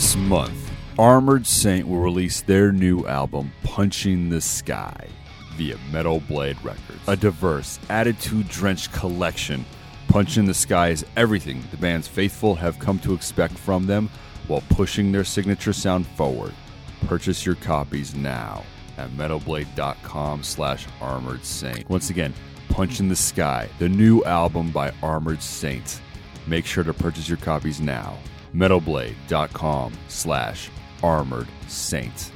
This month, Armored Saint will release their new album, Punching the Sky, via Metal Blade Records. A diverse, attitude drenched collection. Punching the Sky is everything the band's faithful have come to expect from them while pushing their signature sound forward. Purchase your copies now at metalblade.com slash armored saint. Once again, Punching the Sky, the new album by Armored Saint. Make sure to purchase your copies now metalblade.com slash armored saint.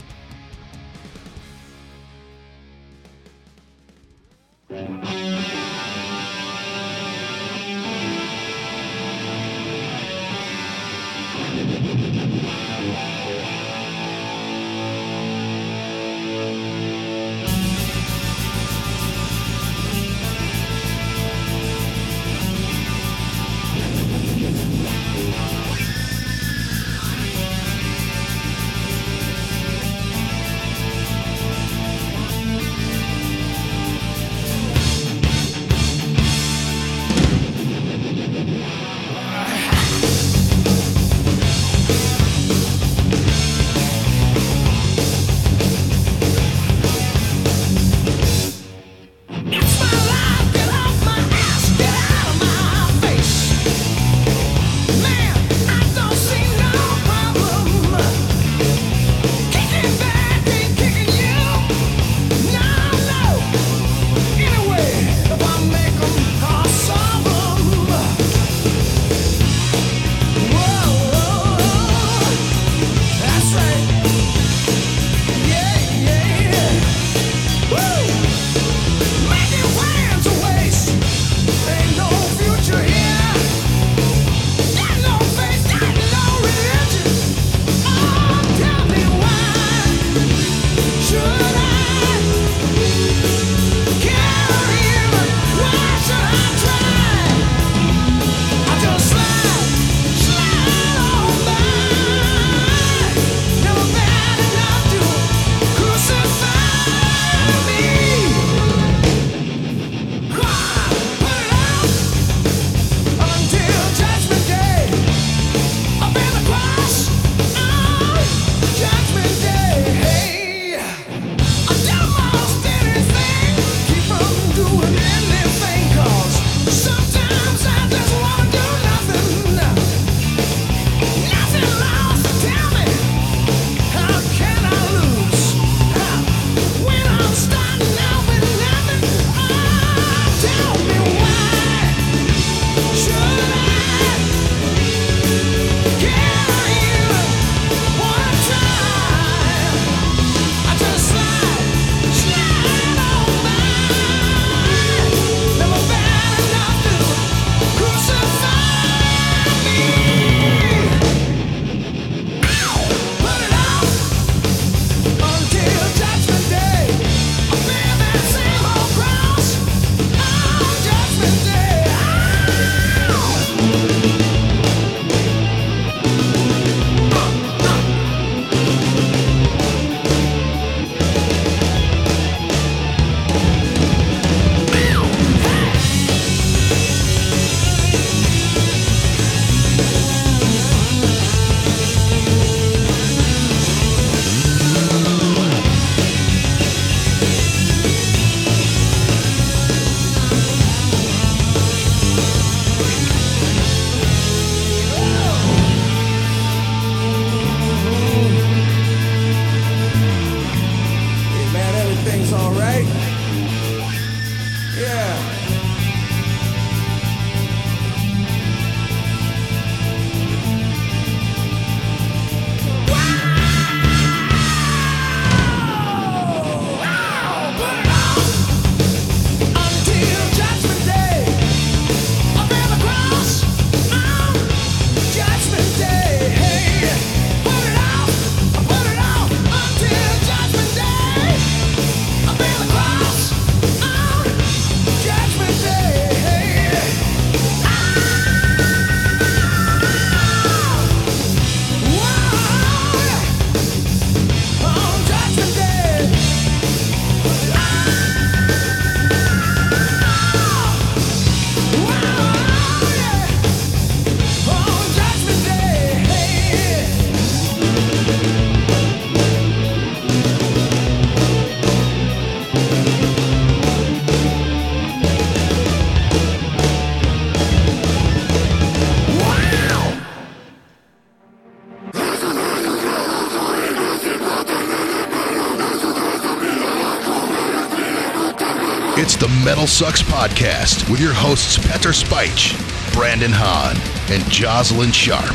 Metal Sucks Podcast with your hosts Petar Speich, Brandon Hahn, and Jozalyn Sharp.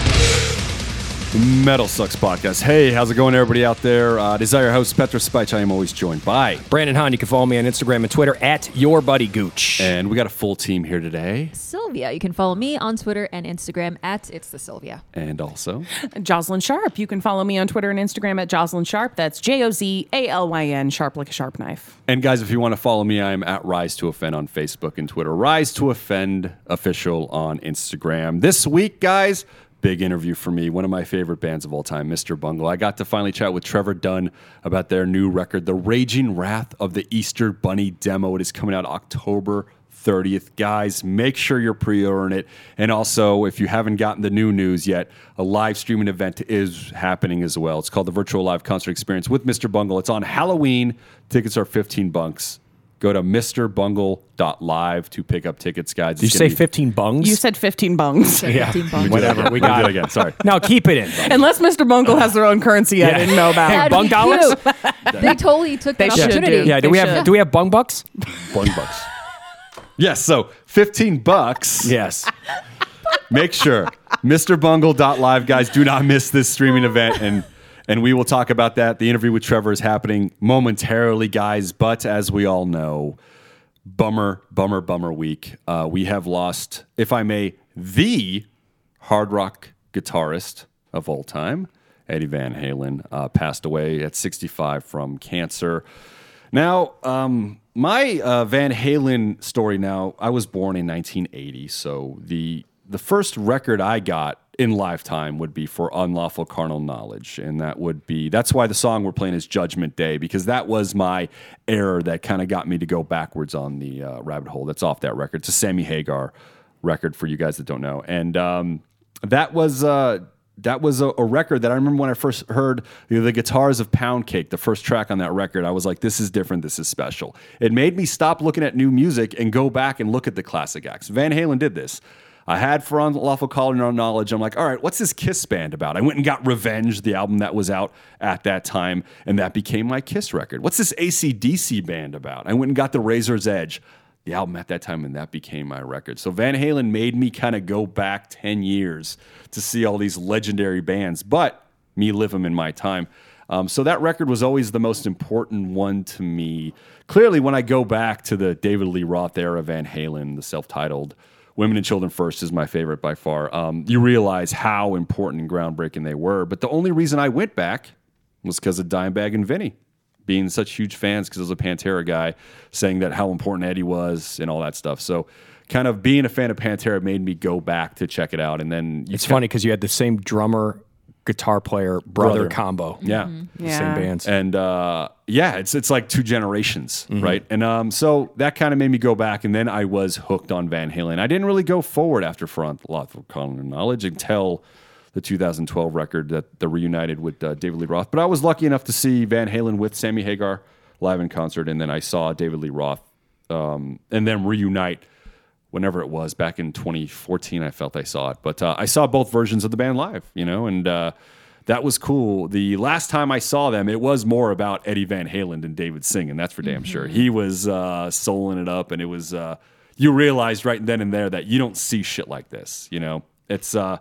Metal Sucks Podcast. Hey, how's it going, everybody out there? Uh, Desire host Petar Speich. I am always joined by. Brandon Hahn, you can follow me on Instagram and Twitter at your buddy Gooch. And we got a full team here today. Sylvia. You can follow me on Twitter and Instagram at It's the Sylvia. And also, Jozalyn Sharp. You can follow me on Twitter and Instagram at Jozalyn Sharp. That's J O Z A L Y N, sharp like a sharp knife. and guys, if you want to follow me, I'm at Rise to Offend on Facebook and Twitter. Rise to Offend official on Instagram. This week, guys, big interview for me. One of my favorite bands of all time, Mr. Bungle. I got to finally chat with Trevor Dunn about their new record, The Raging Wrath of the Easter Bunny Demo. It is coming out October 30th. Guys, make sure you're pre ordering it. And also, if you haven't gotten the new news yet, a live streaming event is happening as well. It's called the Virtual Live Concert Experience with Mr. Bungle. It's on Halloween. Tickets are 15 bucks. Go to MrBungle.live to pick up tickets, guys. Did you say 15 bungs? You said 15 bungs. yeah. 15 bucks. Whatever. We We'll got do it it again. Sorry. Now keep it in. Unless Mr. Bungle has their own currency I didn't know about. Hey, bung dollars? they totally took They that should opportunity. do. Yeah. Do They we have should. Do we have bung bucks? Bung bucks. Yes, so 15 bucks. Yes. Make sure MrBungle.live, guys. Do not miss this streaming event, and and we will talk about that. The interview with Trevor is happening momentarily, guys. But as we all know, bummer, bummer, bummer week. Uh, we have lost, if I may, the hard rock guitarist of all time, Eddie Van Halen, uh, passed away at 65 from cancer. Now, um, my uh, Van Halen story. Now, I was born in 1980, so the the first record I got in lifetime would be for Unlawful Carnal Knowledge, and that would be that's why the song we're playing is Judgment Day because that was my error that kind of got me to go backwards on the uh, rabbit hole. That's off that record. It's a Sammy Hagar record for you guys that don't know, and um, that was. Uh, that was a, a record that I remember when I first heard you know, the guitars of Pound Cake, the first track on that record. I was like, this is different. This is special. It made me stop looking at new music and go back and look at the classic acts. Van Halen did this. I had for Unlawful Carnal Knowledge. I'm like, all right, what's this Kiss band about? I went and got Revenge, the album that was out at that time, and that became my Kiss record. What's this ACDC band about? I went and got the Razor's Edge the album at that time, and that became my record. So Van Halen made me kind of go back 10 years to see all these legendary bands, but me live them in my time. Um, so that record was always the most important one to me. Clearly, when I go back to the David Lee Roth era, Van Halen, the self titled Women and Children First is my favorite by far. Um, you realize how important and groundbreaking they were. But the only reason I went back was because of Dimebag and Vinnie being such huge fans because I was a Pantera guy, saying that how important Eddie was and all that stuff. So, kind of being a fan of Pantera made me go back to check it out. And then you It's ca- funny because you had the same drummer, guitar player, brother, Brother. combo. yeah. The Yeah. Same bands. And uh, yeah, it's it's like two generations, Mm-hmm. right? And um, so that kind of made me go back, and then I was hooked on Van Halen. I didn't really go forward after Front Lot of Common Knowledge until the 2012 record that they reunited with uh, David Lee Roth. But I was lucky enough to see Van Halen with Sammy Hagar live in concert, and then I saw David Lee Roth, um, and then reunite whenever it was back in 2014 i felt i saw it. But uh, i saw both versions of the band live you know and uh, that was cool. The last time i saw them it was more about eddie van halen than david singing that's for damn sure. He was uh, souling it up and it was uh, you realized right then and there that you don't see shit like this you know? It's uh,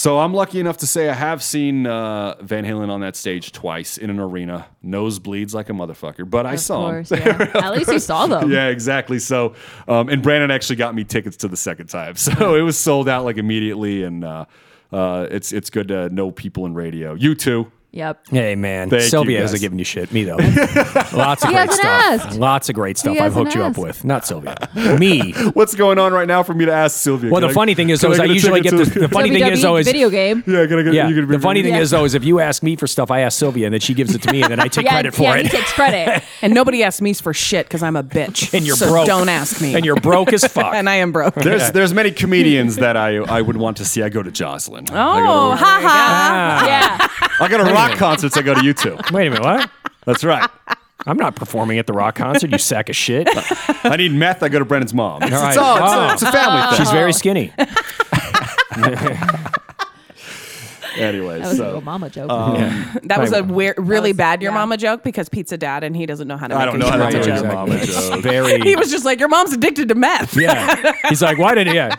so I'm lucky enough to say I have seen uh, Van Halen on that stage twice in an arena. Nosebleeds like a motherfucker, but I saw course, him. yeah. At least you saw them. Yeah, exactly. So, um, and Brandon actually got me tickets to the second time, so it was sold out like immediately, and uh, uh, it's it's good to know people in radio. You too. Yep. Hey man, Thank Sylvia guys. hasn't given you shit. Me though. Lots of He great hasn't stuff. asked. Lots of great stuff He I've hooked hasn't you up asked. with. Not Sylvia. Me. What's going on right now for me to ask Sylvia? Well, Can the I- funny thing is, can though, is I get a usually ticket get to the, the funny thing is, WWE though, is video game. Yeah, can I get, yeah. you The funny thing Yeah. is, though, is if you ask me for stuff, I ask Sylvia, and then she gives it to me, and then I take Yeah, credit for yeah, it. he takes credit. And nobody asks me for shit because I'm a bitch. and you're so broke. Don't ask me. And you're broke as fuck. and I am broke. There's there's many comedians that I I would want to see. I go to Jozalyn. oh, I go to, oh, ha ha. yeah. I go rock concerts. I go to you two. Wait a minute, what? That's right. I'm not performing at the rock concert. You sack of shit. I need meth. I go to Brennan's mom. It's, All it's all it's, Oh. a, it's a family thing. She's very skinny. anyway, That was a so little mama joke. Um, that was a weird, really was- bad your yeah. mama joke because pizza dad and he doesn't know how to. I make don't know how to mama make joke. a mama joke. Very. He was just like, your mom's addicted to meth. yeah. He's like, why did yeah?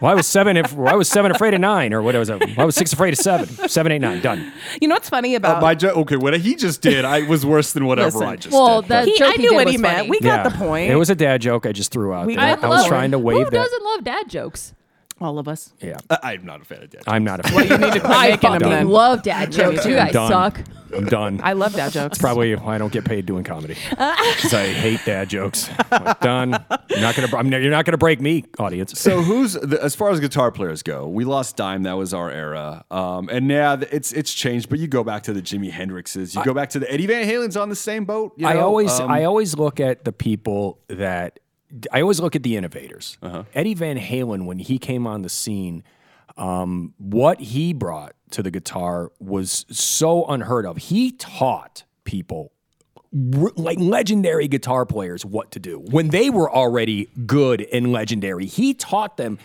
Why was seven? If why was seven afraid of nine, or what was it? Why was six afraid of seven? Seven, eight, nine. Done. You know what's funny oh, about my joke. Okay, what he just did, I was worse than whatever Listen. I just Well, did. that- he, I knew did what he meant. funny. We yeah. got the point. It was a dad joke. I just threw out We- there. I I, was trying to Who wave that. doesn't love dad jokes? All of us. Yeah. I, I'm not a fan of dad. I'm not a fan. You need to quit I making them fucking then. love dad jokes. You guys done. suck. I'm done. I love dad jokes. It's Probably why I don't get paid doing comedy because I hate dad jokes. I'm done. You're not gonna. I'm, you're not gonna break me, audience. So who's the, as far as guitar players go? We lost Dime. That was our era. Um, and now th- it's it's changed. But you go back to the Jimi Hendrixes. You go back to the Eddie Van Halen's on the same boat. You I always Um, I always look at the people that I always look at the innovators. Eddie Van Halen when he came on the scene, um, what he brought to the guitar was so unheard of. He taught people like legendary guitar players what to do when they were already good and legendary. He taught them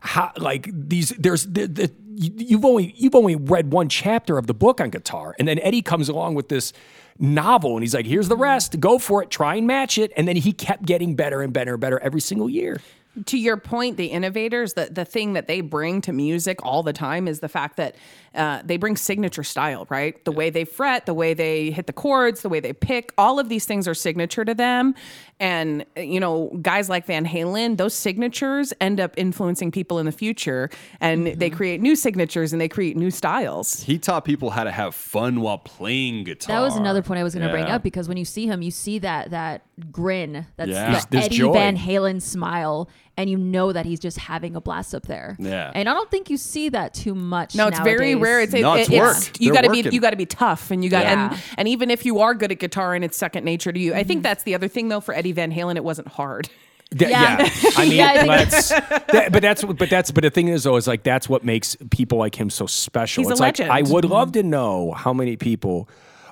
how like these there's the, the you've only you've only read one chapter of the book on guitar and then Eddie comes along with this novel. And he's like here's the rest. Go for it. Try and match it. And then he kept getting better and better and better every single year. To your point, the innovators, the, the thing that they bring to music all the time is the fact that uh, they bring signature style, right? The way they fret, the way they hit the chords, the way they pick, all of these things are signature to them. And, you know, guys like Van Halen, those signatures end up influencing people in the future and they mm-hmm. create new signatures and they create new styles. He taught people how to have fun while playing guitar. That was another point I was going to bring up because when you see him, you see that that grin, that's Yeah. There's- the Eddie joy. Van Halen smile, and you know that he's just having a blast up there. Yeah. and I don't think you see that too much. No, it's very rare. It's, No, it- it's it's- work. You got to be you got to be tough, and you got Yeah. and and even if you are good at guitar and it's second nature to you, I think mm-hmm. that's the other thing though. For Eddie Van Halen, it wasn't hard. Th- Yeah. I mean, Yeah, I think- that's, that, but that's, but that's, but the thing is though, is like that's what makes people like him so special. He's a it's like legend. I would love mm-hmm. to know how many people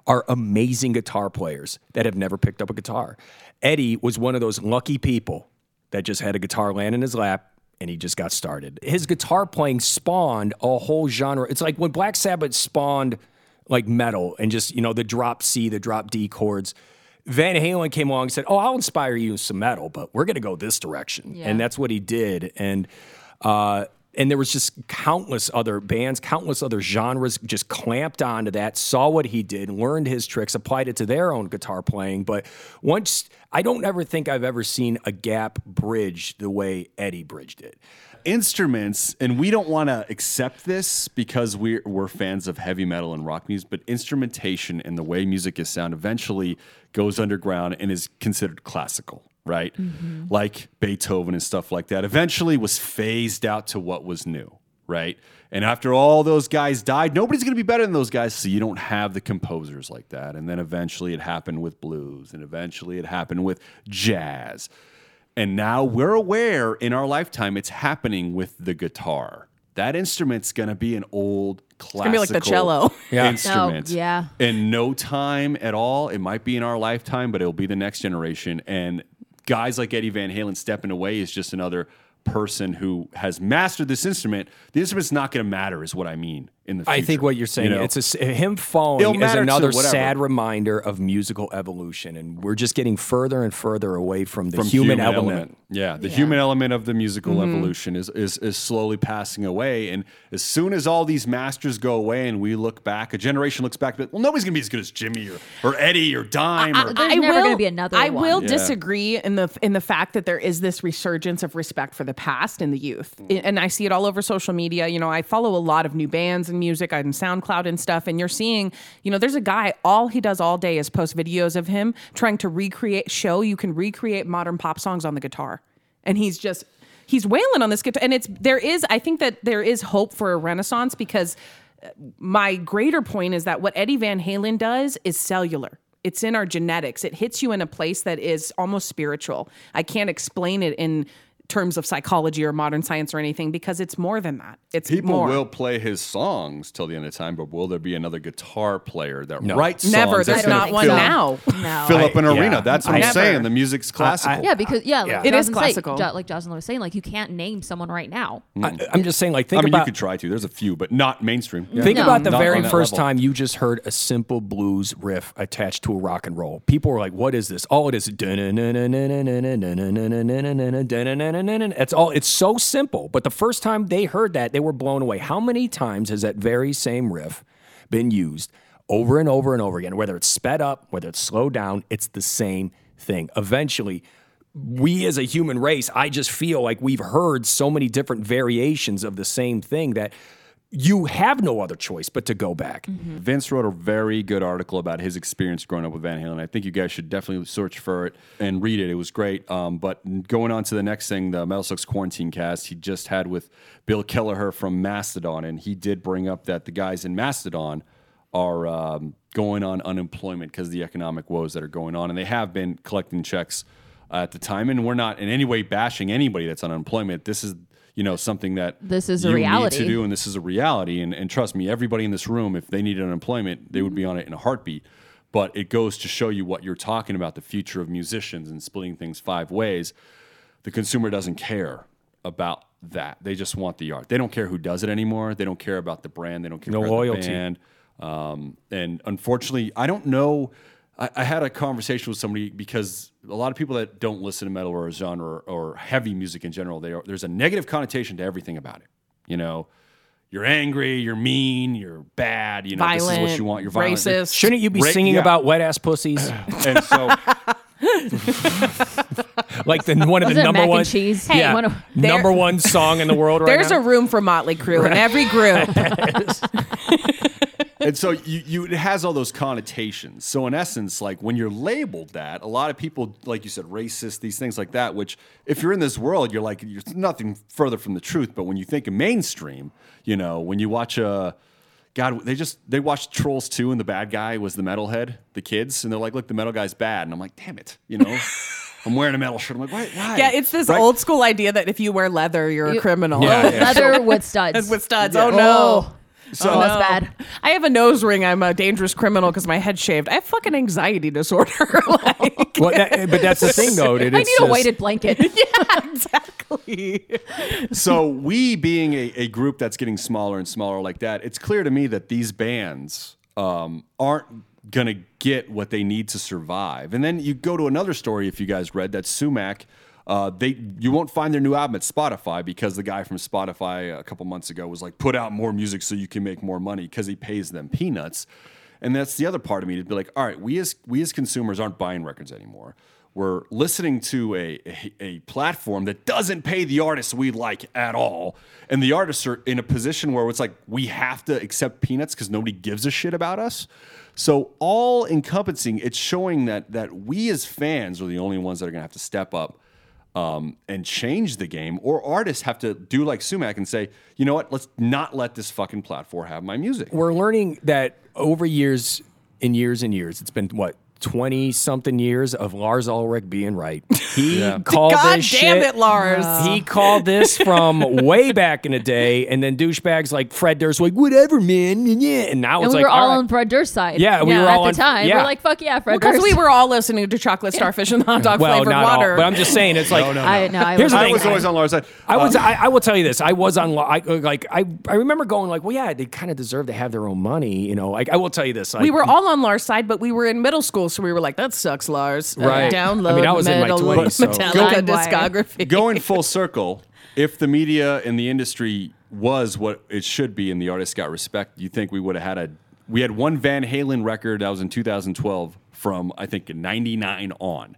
are amazing guitar players that have never picked up a guitar. Eddie was one of those lucky people that just had a guitar land in his lap and he just got started. His guitar playing spawned a whole genre. It's like when Black Sabbath spawned like metal and just, you know, the drop C, the drop D chords. Van Halen came along and said, "Oh, I'll inspire you with some metal, but we're going to go this direction," Yeah. and that's what he did. And uh, and there was just countless other bands, countless other genres just clamped onto that, saw what he did, learned his tricks, applied it to their own guitar playing. But once I don't ever think I've ever seen a gap bridge the way Eddie bridged it. instruments, and we don't want to accept this because we're, we're fans of heavy metal and rock music, but instrumentation and the way music is sound eventually goes underground and is considered classical, right? Mm-hmm. Like Beethoven and stuff like that. Eventually was phased out to what was new, right? And after all those guys died, nobody's going to be better than those guys, so you don't have the composers like that. And then eventually it happened with blues, and eventually it happened with jazz. And now we're aware in our lifetime it's happening with the guitar. That instrument's gonna be an old classical gonna be like the cello. Yeah. Oh, instrument. Oh, yeah. In no time at all. It might be in our lifetime, but it'll be the next generation. And guys like Eddie Van Halen stepping away is just another person who has mastered this instrument. The instrument's not gonna matter, is what I mean in the future. I think what you're saying you know? it's a s him falling It'll is another whatever. sad reminder of musical evolution, and we're just getting further and further away from the from human, element. Yeah, the Yeah. human element of the musical Mm-hmm. evolution is, is is slowly passing away. And as soon as all these masters go away and we look back, a generation looks back, but well, nobody's gonna be as good as Jimmy or, or Eddie or Dime. or, There's never gonna be another I one. will Yeah. disagree in the in the fact that there is this resurgence of respect for the past in the youth, Mm. and I see it all over social media. You know, I follow a lot of new bands and music on SoundCloud and stuff, and you're seeing, you know, there's a guy all he does all day is post videos of him trying to recreate, show you can recreate modern pop songs on the guitar, and he's just he's wailing on this guitar, and it's there is I think that there is hope for a renaissance because uh, my greater point is that what Eddie Van Halen does is cellular. It's in our genetics. It hits you in a place that is almost spiritual. I can't explain it in terms of psychology or modern science or anything because it's more than that. It's People more. will play his songs till the end of time, but will there be another guitar player that No. writes songs Never. that's There's not one fill, now. No. fill up an I- arena? yeah. That's what I- I'm Never. saying. The music's classical. Yeah, because yeah, Yeah. like It is Jozalyn say- classical. Jo- like Jozalyn was saying, like you can't name someone right now. Hmm. I, I'm just saying, like, think I mean, you about could try to. There's a few, but not mainstream. Yeah. Think No. about the Not very first level. time you just heard a simple blues riff attached to a rock and roll. People were like, "What is this?" All it is, that's all. It's so simple. But the first time they heard that, they were blown away. How many times has that very same riff been used over and over and over again? Whether it's sped up, whether it's slowed down, it's the same thing. Eventually, we as a human race, I just feel like we've heard so many different variations of the same thing that you have no other choice but to go back. Vince wrote a very good article about his experience growing up with Van Halen. I think you guys should definitely search for it and read it. It was great. Um, but going on to the next thing, the Metal Sucks Quarantine cast he just had with Bill Kelliher from Mastodon, and he did bring up that the guys in Mastodon are um, going on unemployment because of the economic woes that are going on, and they have been collecting checks uh, at the time. And we're not in any way bashing anybody that's on unemployment. This is you know something that This is a you need reality. to do and this is a reality. And, and trust me, everybody in this room, if they needed unemployment, they would be on it in a heartbeat. But it goes to show you what you're talking about the future of musicians and splitting things five ways. The consumer doesn't care about that. They just want the art. They don't care who does it anymore. They don't care about the brand. They don't care No about loyalty. the band. Um, and unfortunately, I don't know. I, I had a conversation with somebody because a lot of people that don't listen to metal or a genre or, or heavy music in general, they are, there's a negative connotation to everything about it. You know, you're angry, you're mean, you're bad. You know, this is what you want. You're violent. racist. Shouldn't you be Ra- singing yeah. about wet ass pussies? And so, like the one of the Wasn't it number one cheese? Hey, yeah, one of- number one song in the world right There's now. a room for Motley Crue in every group. and so you, you it has all those connotations. So in essence, like when you're labeled that, a lot of people, like you said, racist, these things like that. Which, if you're in this world, you're like you're nothing further from the truth. But when you think of mainstream, you know, when you watch a God, they just they watched Trolls 2 and the bad guy was the metalhead, the kids, and they're like, look, the metal guy's bad. And I'm like, damn it, you know. I'm wearing a metal shirt. I'm like, why? why? yeah, it's this Right? old school idea that if you wear leather, you're a criminal. Yeah, oh, yeah. Leather with studs. With studs. Oh no. Oh. So Oh, that's bad. I have a nose ring. I'm a dangerous criminal because my head's shaved. I have fucking anxiety disorder. like, Well, that- but that's the thing, though. That I it's need a weighted blanket. Yeah, exactly. so we being a, a group that's getting smaller and smaller like that it's clear to me that these bands um, aren't gonna get what they need to survive and then you go to another story if you guys read that sumac uh, they you won't find their new album at Spotify because the guy from Spotify a couple months ago was like put out more music so you can make more money because he pays them peanuts and that's the other part of me to be like all right we as we as consumers aren't buying records anymore we're listening to a, a, a platform that doesn't pay the artists we like at all. And the artists are in a position where it's like we have to accept peanuts because nobody gives a shit about us. So all encompassing, it's showing that that we as fans are the only ones that are gonna have to step up um, and change the game, or artists have to do like Sumac and say, you know what, let's not let this fucking platform have my music. We're learning that over years and years and years, it's been what. 20 something years of Lars Ulrich being right. He called God this damn shit- it, Lars. He called this from way back in the day, and then douchebags like Fred Durst were like, whatever, man. Yeah. And now And it's we like, were all right. on Fred Durst's side. Yeah, we were all at all the time. yeah. We're like, fuck yeah, Fred Because Durst. we were all listening to Chocolate Starfish and the Hot Dog well, flavored not water. all, but I'm just saying, it's like, I no, I Here's was the I thing. was always on Lars' side. I was. Um, I, I will tell you this. I was on. I like. I. I remember going like, well, yeah, they kind of deserve to have their own money. You know. Like, I will tell you this. we were all on Lars' side, but we were in middle school, so we were like, "That sucks, Lars." Uh, Right. download I mean, I was in my metal 20s, so- Metallica Go- discography. going full circle, if the media and the industry was what it should be and the artist got respect, you think we would have had a we had one Van Halen record that was in 2012 from I think 99 on.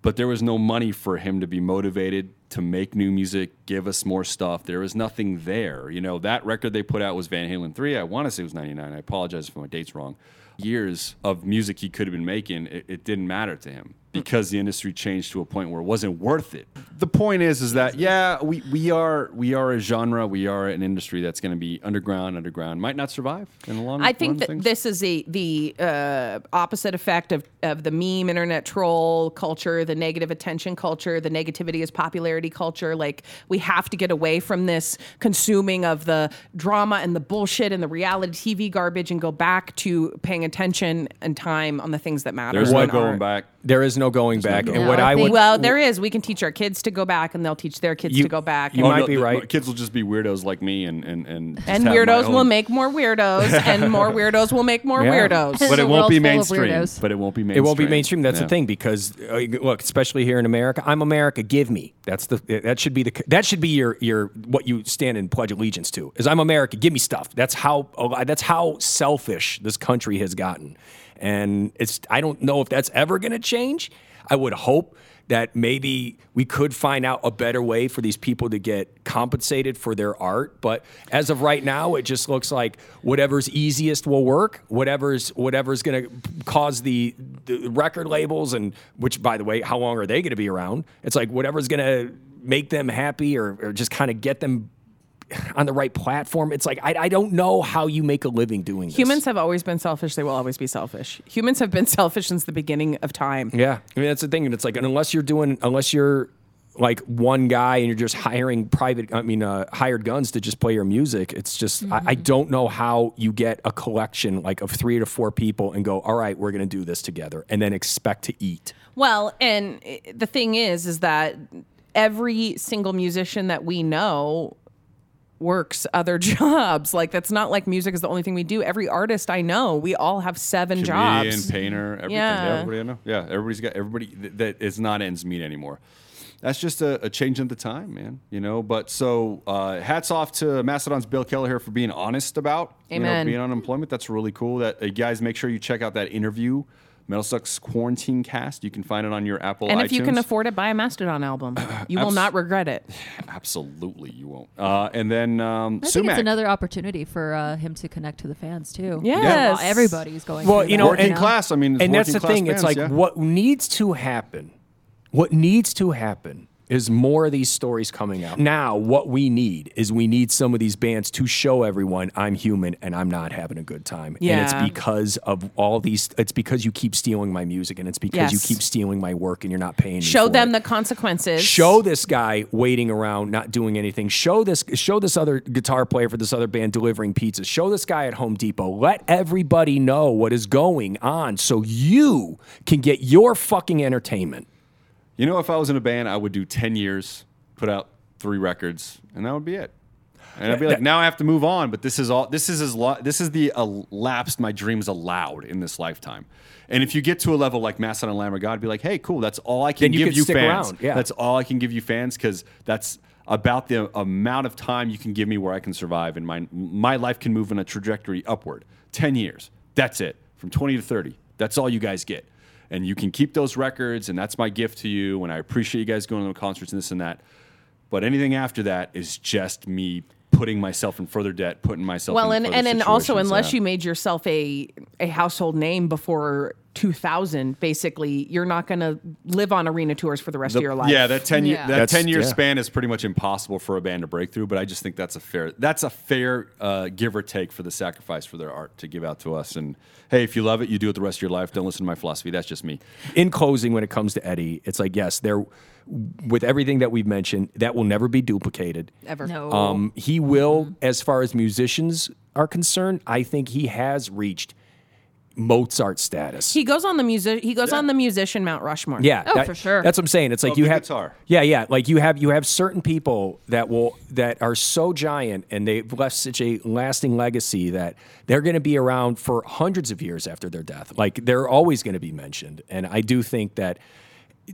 But there was no money for him to be motivated to make new music, give us more stuff. There was nothing there. You know, that record they put out was Van Halen 3. I want to say it was 99. I apologize if my date's wrong. Years of music he could have been making, it, it didn't matter to him. Because the industry changed to a point where it wasn't worth it. The point is, is that yeah, we, we are we are a genre, we are an industry that's going to be underground, underground, might not survive in the long. Run. I think run that things. this is a, the uh, opposite effect of, of the meme internet troll culture, the negative attention culture, the negativity is popularity culture. Like we have to get away from this consuming of the drama and the bullshit and the reality TV garbage and go back to paying attention and time on the things that matter. There's no going art. back. There is no going back. no and what. I No, I would Well, there is. We can teach our kids to go back, and they'll teach their kids You- to go back. you and- might no, be the- right. Kids will just be weirdos like me, and and and just and have my weirdos will own- make more weirdos, and more weirdos will make more Yeah. weirdos. But The it won't world's be full of mainstream. weirdos. But it won't be mainstream. It won't be mainstream. That's Yeah. the thing because uh, look, especially here in America, I'm America. Give me. That's the that should be the that should be your your what you stand and pledge allegiance to. Is I'm America. Give me stuff. That's how oh, that's how selfish this country has gotten, and it's I don't know if that's ever going to change. I would hope that maybe we could find out a better way for these people to get compensated for their art. But as of right now, it just looks like whatever's easiest will work. Whatever's whatever's going to cause the, the record labels and which, by the way, how long are they going to be around? It's like whatever's going to make them happy or, or just kind of get them on the right platform. It's like I, I don't know how you make a living doing this. Humans have always been selfish. They will always be selfish. Humans have been selfish since the beginning of time. Yeah, I mean that's the thing. And it's like, and unless you're doing, unless you're like one guy and you're just hiring private, I mean, uh, hired guns to just play your music. It's just, I, I don't know how you get a collection like of three to four people and go, all right, we're going to do this together, and then expect to eat. Well, and the thing is, is that every single musician that we know works other jobs. Like that's not like music is the only thing we do. Every artist I know, we all have seven Comedian, jobs. painter, everything. Yeah. Yeah. everybody I know. Yeah, everybody's got everybody th- that is not ends meet anymore. That's just a, a change of the time, man. You know. But so, uh, hats off to Mastodon's Bill Kelliher for being honest about you know, being on unemployment. That's really cool. That uh, guys, make sure you check out that interview, Metal Sucks Quarantine Cast. You can find it on your Apple. And if you can afford it, buy a Mastodon album. You will Abs- not regret it. absolutely, you won't. Uh, and then um, I think it's another opportunity for uh, him to connect to the fans too. Yes. While everybody's going. Well, you know, working and- class. I mean, and that's the working class thing. it's like yeah. what needs to happen. What needs to happen is more of these stories coming out. Now, what we need is we need some of these bands to show everyone I'm human and I'm not having a good time. And Yeah. it's because of all these. It's because you keep stealing my music and it's because you keep stealing my work and you're not paying me. Show them it. the consequences. Show this guy waiting around, not doing anything. Show this, show this other guitar player for this other band delivering pizzas. Show this guy at Home Depot. Let everybody know what is going on, so you can get your fucking entertainment. You know, if I was in a band, I would do 10 years, put out three records, and that would be it. And I'd be like, now I have to move on, but this is all. This is as lo- this is the elapsed my dreams allowed in this lifetime. And if you get to a level like Mastodon and Lamb of God, be like, hey, cool, that's all I can Then you give can you stick fans. around, yeah. That's all I can give you fans because that's about the amount of time you can give me where I can survive and my my life can move in a trajectory upward. Ten years, that's it. From twenty to thirty, that's all you guys get and you can keep those records, and that's my gift to you. And I appreciate you guys going to the concerts and this and that. But anything after that is just me putting myself in further debt, putting myself well, in and and, and also, unless yeah. you made yourself a a household name before 2000, basically, you're not going to live on arena tours for the rest The- of your life. Yeah, that ten year Yeah. that That's- ten year yeah. span is pretty much impossible for a band to break through. But I just think that's a fair that's a fair uh, give or take for the sacrifice for their art to give out to us. And hey, if you love it, you do it the rest of your life. Don't listen to my philosophy. That's just me. In closing, when it comes to Eddie, it's like yes, there, with everything that we've mentioned, that will never be duplicated. ever. No. Um, he will, as far as musicians are concerned, I think he has reached Mozart status. He goes on the music. He goes on the musician Mount Rushmore. Yeah, Oh, for sure. That's what I'm saying. It's like Of you have guitar. Yeah, yeah. Like you have you have certain people that will that are so giant and they've left such a lasting legacy that they're going to be around for hundreds of years after their death. Like they're always going to be mentioned. And I do think that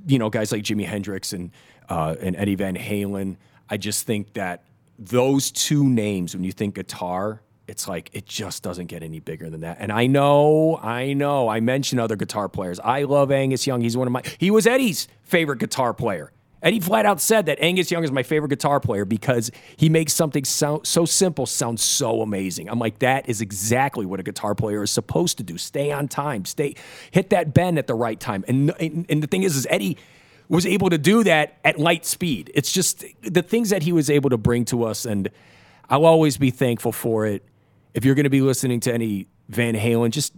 you know guys like Jimi Hendrix and uh, and Eddie Van Halen. I just think that those two names, when you think guitar, it's like it just doesn't get any bigger than that. And I know, I know, I mentioned other guitar players. I love Angus Young. He's one of my. He was Eddie's favorite guitar player. Eddie flat out said that Angus Young is my favorite guitar player because he makes something sound so simple sound so amazing. I'm like, that is exactly what a guitar player is supposed to do. Stay on time, stay hit that bend at the right time. And and, and the thing is, is Eddie was able to do that at light speed. It's just the things that he was able to bring to us, and I'll always be thankful for it. If you're going to be listening to any Van Halen, just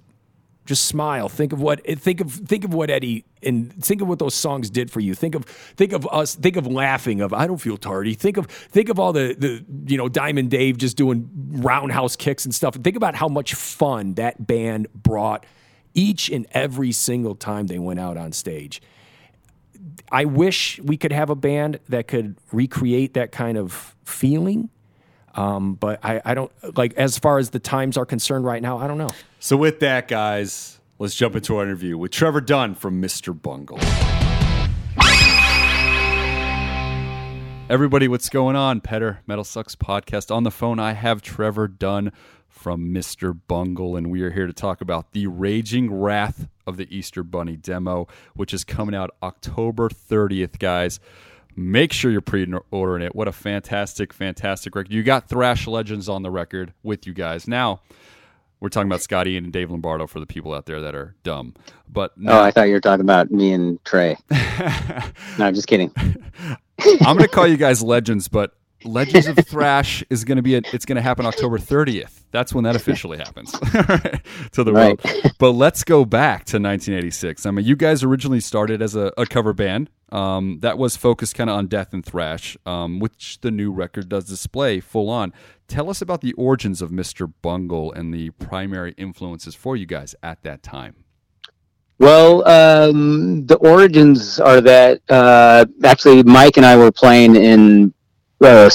just smile. Think of what think of think of what Eddie and think of what those songs did for you. Think of think of us. Think of laughing. Of I don't feel tardy. Think of think of all the the you know Diamond Dave just doing roundhouse kicks and stuff. And think about how much fun that band brought each and every single time they went out on stage. I wish we could have a band that could recreate that kind of feeling. Um, but I, I don't like as far as the times are concerned right now. I don't know. So with that, guys, let's jump into our interview with Trevor Dunn from Mr. Bungle. Everybody, what's going on? Petar Metal Sucks podcast on the phone. I have Trevor Dunn from Mr. Bungle, and we are here to talk about the Raging Wrath of the Easter Bunny demo, which is coming out October 30th, guys. Make sure you're pre-ordering it. What a fantastic, fantastic record! You got Thrash Legends on the record with you guys. Now, we're talking about Scotty and Dave Lombardo for the people out there that are dumb. But no, oh, I thought you were talking about me and Trey. no, I'm just kidding. I'm going to call you guys legends, but Legends of Thrash is going to be a, it's going to happen October 30th. That's when that officially happens to the right. world. But let's go back to 1986. I mean, you guys originally started as a, a cover band um, that was focused kind of on death and thrash, um, which the new record does display full on. Tell us about the origins of Mr. Bungle and the primary influences for you guys at that time. Well, um, the origins are that uh, actually Mike and I were playing in uh,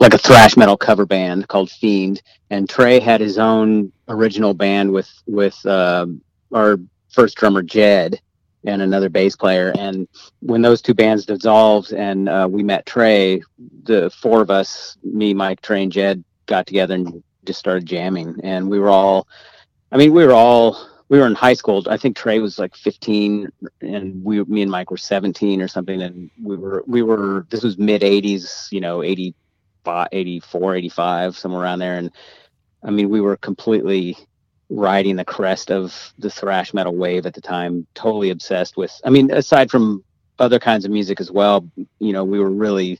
like a thrash metal cover band called Fiend, and Trey had his own original band with with uh, our first drummer Jed and another bass player. And when those two bands dissolved and uh, we met Trey, the four of us, me, Mike, Trey, and Jed, got together and just started jamming. And we were all, I mean, we were all, we were in high school. I think Trey was like 15 and we, me and Mike were 17 or something. And we were, we were, this was mid 80s, you know, 85, 84, 85, somewhere around there. And I mean, we were completely riding the crest of the thrash metal wave at the time. Totally obsessed with. I mean, aside from other kinds of music as well, you know, we were really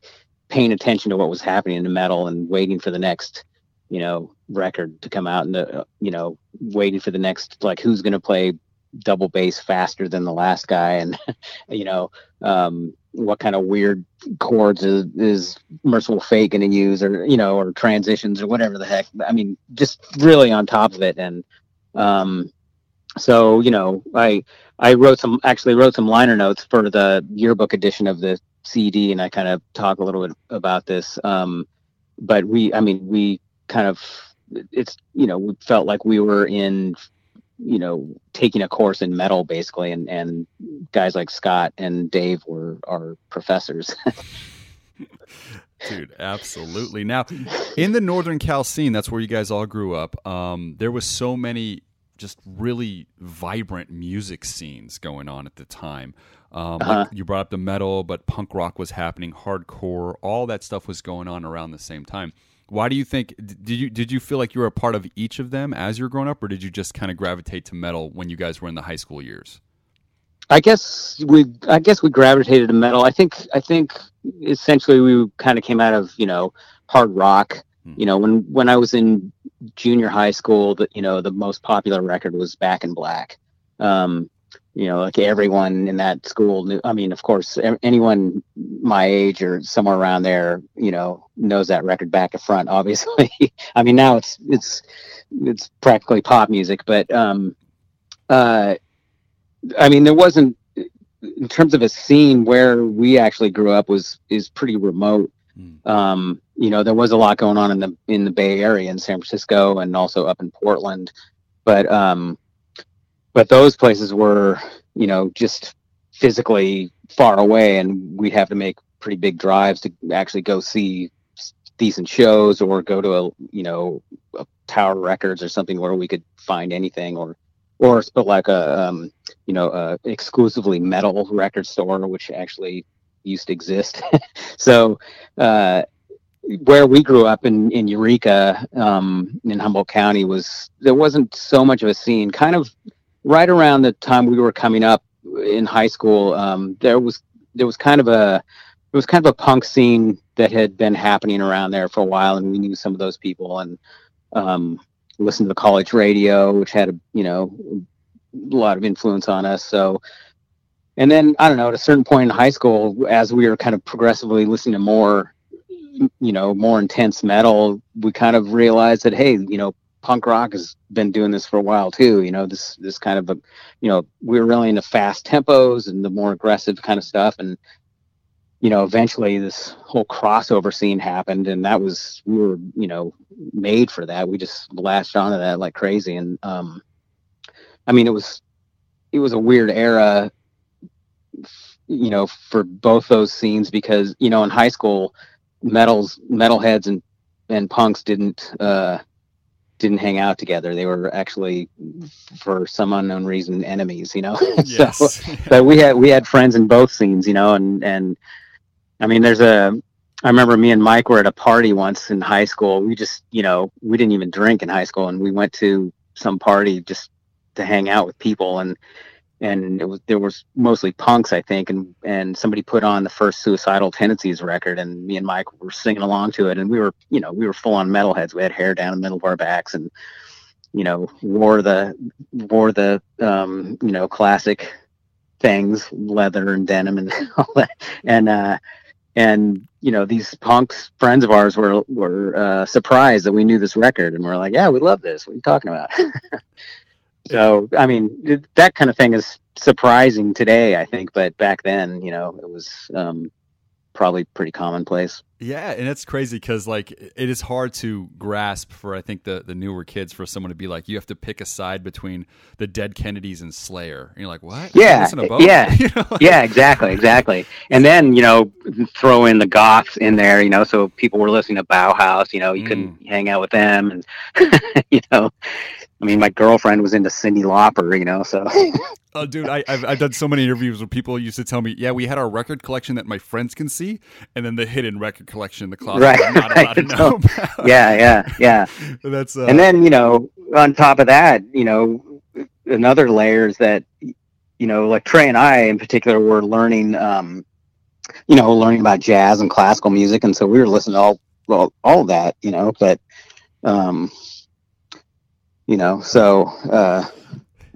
paying attention to what was happening in the metal and waiting for the next, you know, record to come out and uh, you know, waiting for the next like who's going to play double bass faster than the last guy and you know um, what kind of weird chords is, is Mercyful Fate going to use or you know or transitions or whatever the heck i mean just really on top of it and um, so you know, I I wrote some actually wrote some liner notes for the yearbook edition of the CD, and I kind of talk a little bit about this. Um, but we, I mean, we kind of it's you know we felt like we were in you know taking a course in metal basically and and guys like scott and dave were our professors Dude, absolutely. Now, in the Northern Cal scene, that's where you guys all grew up. Um, there was so many just really vibrant music scenes going on at the time. Um, uh-huh. like you brought up the metal, but punk rock was happening, hardcore, all that stuff was going on around the same time. Why do you think did you did you feel like you were a part of each of them as you were growing up, or did you just kind of gravitate to metal when you guys were in the high school years? I guess we I guess we gravitated to metal. I think I think essentially we kind of came out of you know hard rock. Hmm. You know when when I was in junior high school, that you know the most popular record was Back in Black. Um, you know, like everyone in that school knew. I mean, of course, anyone my age or somewhere around there, you know, knows that record back to front. Obviously, I mean now it's it's it's practically pop music, but um, uh, I mean, there wasn't in terms of a scene where we actually grew up was is pretty remote. Mm. Um, you know, there was a lot going on in the in the Bay Area in San Francisco and also up in Portland, but um, but those places were you know just physically far away, and we'd have to make pretty big drives to actually go see decent shows or go to a you know a Tower Records or something where we could find anything or or like a um, you know a exclusively metal record store, which actually used to exist. so uh, where we grew up in in Eureka um, in Humboldt County was there wasn't so much of a scene. Kind of right around the time we were coming up in high school, um, there was there was kind of a it was kind of a punk scene that had been happening around there for a while, and we knew some of those people and um, listened to the college radio, which had a you know a lot of influence on us. So, and then I don't know, at a certain point in high school, as we were kind of progressively listening to more you know more intense metal we kind of realized that hey you know punk rock has been doing this for a while too. You know this this kind of a you know we were really into fast tempos and the more aggressive kind of stuff. And you know eventually this whole crossover scene happened and that was we were you know made for that. We just latched onto that like crazy. And um i mean it was it was a weird era you know for both those scenes because you know in high school metals metalheads and and punks didn't uh didn't hang out together. They were actually for some unknown reason enemies you know? Yes. so but we had we had friends in both scenes you know and and i mean there's a i remember me and mike were at a party once in high school. We just you know we didn't even drink in high school and we went to some party just to hang out with people and and it was there was mostly punks i think and and somebody put on the first suicidal tendencies record and me and mike were singing along to it and we were you know we were full on metalheads. We had hair down the middle of our backs and you know wore the wore the um you know classic things leather and denim and all that. And uh and you know these punks friends of ours were were uh surprised that we knew this record and we're like yeah we love this. What are you talking about so i mean it- that kind of thing is surprising today i think but back then you know it was um probably pretty commonplace Yeah, and it's crazy because like it is hard to grasp for I think the the newer kids for someone to be like you have to pick a side between the Dead Kennedys and Slayer. And you're like, what? Yeah, both? yeah, You know, like- yeah exactly exactly and then you know throw in the goths in there you know so people were listening to bauhaus you know you couldn't hang out with them and you know i mean my girlfriend was into cyndi lauper you know so. Oh, dude, I, I've, I've done so many interviews where people used to tell me, yeah, we had our record collection that my friends can see, and then the hidden record collection in the closet. Right, I'm not allowed to know about. yeah yeah yeah. That's uh, and then you know on top of that you know another layer is that you know like trey and i in particular were learning um you know learning about jazz and classical music and so we were listening to all well all of that you know but um you know so uh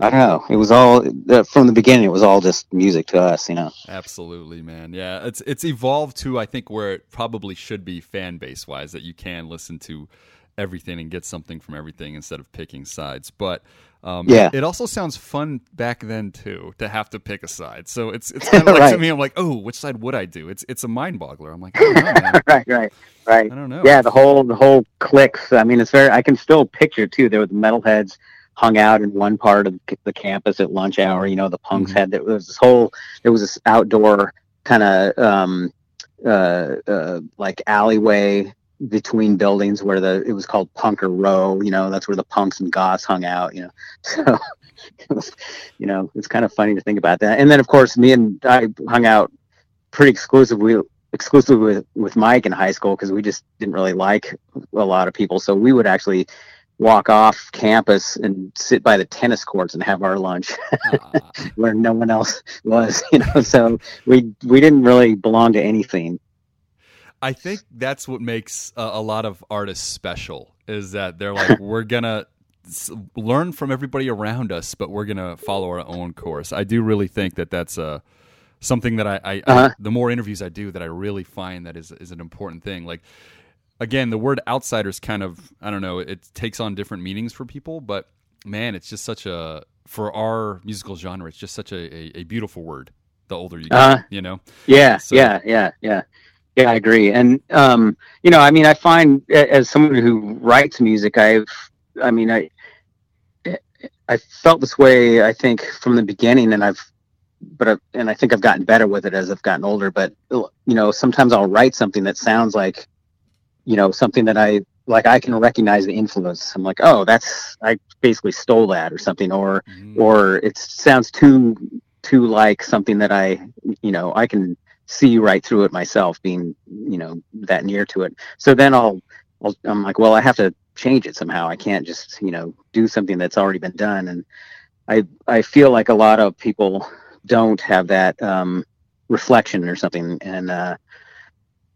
i don't know it was all uh, from the beginning it was all just music to us you know Absolutely, man. Yeah, it's it's evolved to I think where it probably should be fan base wise that you can listen to everything and get something from everything instead of picking sides. But um, Yeah. it also sounds fun back then too to have to pick a side. So it's it's kind of like to me, I'm like, oh, which side would I do? It's it's a mind boggler. I'm like, I don't know, man. right right right I don't know. yeah the whole the whole cliques i mean it's very i can still picture too there were the metalheads hung out in one part of the campus at lunch hour you know the punks Mhm. had there was this whole there was this outdoor kind of um uh, uh like alleyway between buildings where the it was called punker row you know that's where the punks and goths hung out you know so was, you know it's kind of funny to think about that and then of course me and i hung out pretty exclusively exclusively with with Mike in high school because we just didn't really like a lot of people. So we would actually walk off campus and sit by the tennis courts and have our lunch Ah, where no one else was. You know, so we we didn't really belong to anything. I think that's what makes a, a lot of artists special is that they're like, we're gonna s- learn from everybody around us, but we're gonna follow our own course. I do really think that that's a something that I, I, Uh-huh. I the more interviews I do that I really find that is is an important thing. Like again, the word outsiders kind of I don't know, it takes on different meanings for people, but man, it's just such a for our musical genre, it's just such a, a, a beautiful word. The older you get, Uh-huh. you know. Yeah, So- yeah, yeah, yeah. Yeah, I agree. And um, you know, I mean, I find as someone who writes music, I've, I mean, I, I felt this way. I think from the beginning, and I've, but I've, and I think I've gotten better with it as I've gotten older. But you know, sometimes I'll write something that sounds like, you know, something that I like. I can recognize the influence. I'm like, oh, that's I basically stole that or something, or Mm. or it sounds too too like something that I you know I can see right through it myself, being you know that near to it. So then I'll, I'll I'm like, well, I have to change it somehow. I can't just you know do something that's already been done. And I I feel like a lot of people don't have that um, reflection or something, and uh,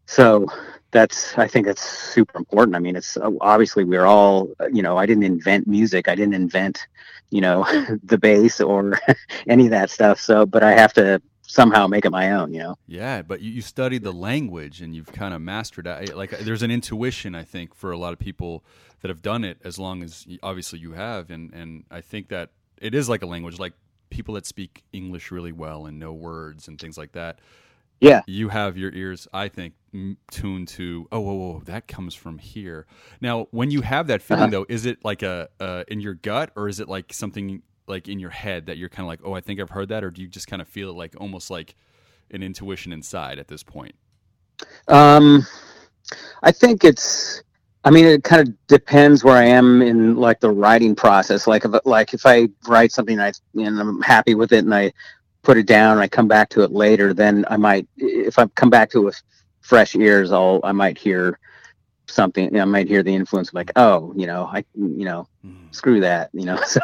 so that's I think that's super important. I mean, it's uh, obviously we're all you know I didn't invent music. I didn't invent you know the bass or any of that stuff. So, but I have to somehow make it my own. You know. Yeah, but you, you studied the language and you've kind of mastered it. Like there's an intuition I think for a lot of people that have done it as long as obviously you have, and and I think that it is like a language like people that speak English really well and know words and things like that yeah you have your ears i think tuned to oh whoa, whoa that comes from here now when you have that feeling uh-huh. though is it like a uh, in your gut or is it like something like in your head that you're kind of like oh i think i've heard that or do you just kind of feel it like almost like an intuition inside at this point um i think it's I mean, it kind of depends where I am in like the writing process. Like if like if I write something I and I'm happy with it and I put it down and I come back to it later, then I might, if I come back to it with fresh ears, I'll, I might hear something, I might hear the influence like, oh, you know, I, you know, mm. screw that, you know, so,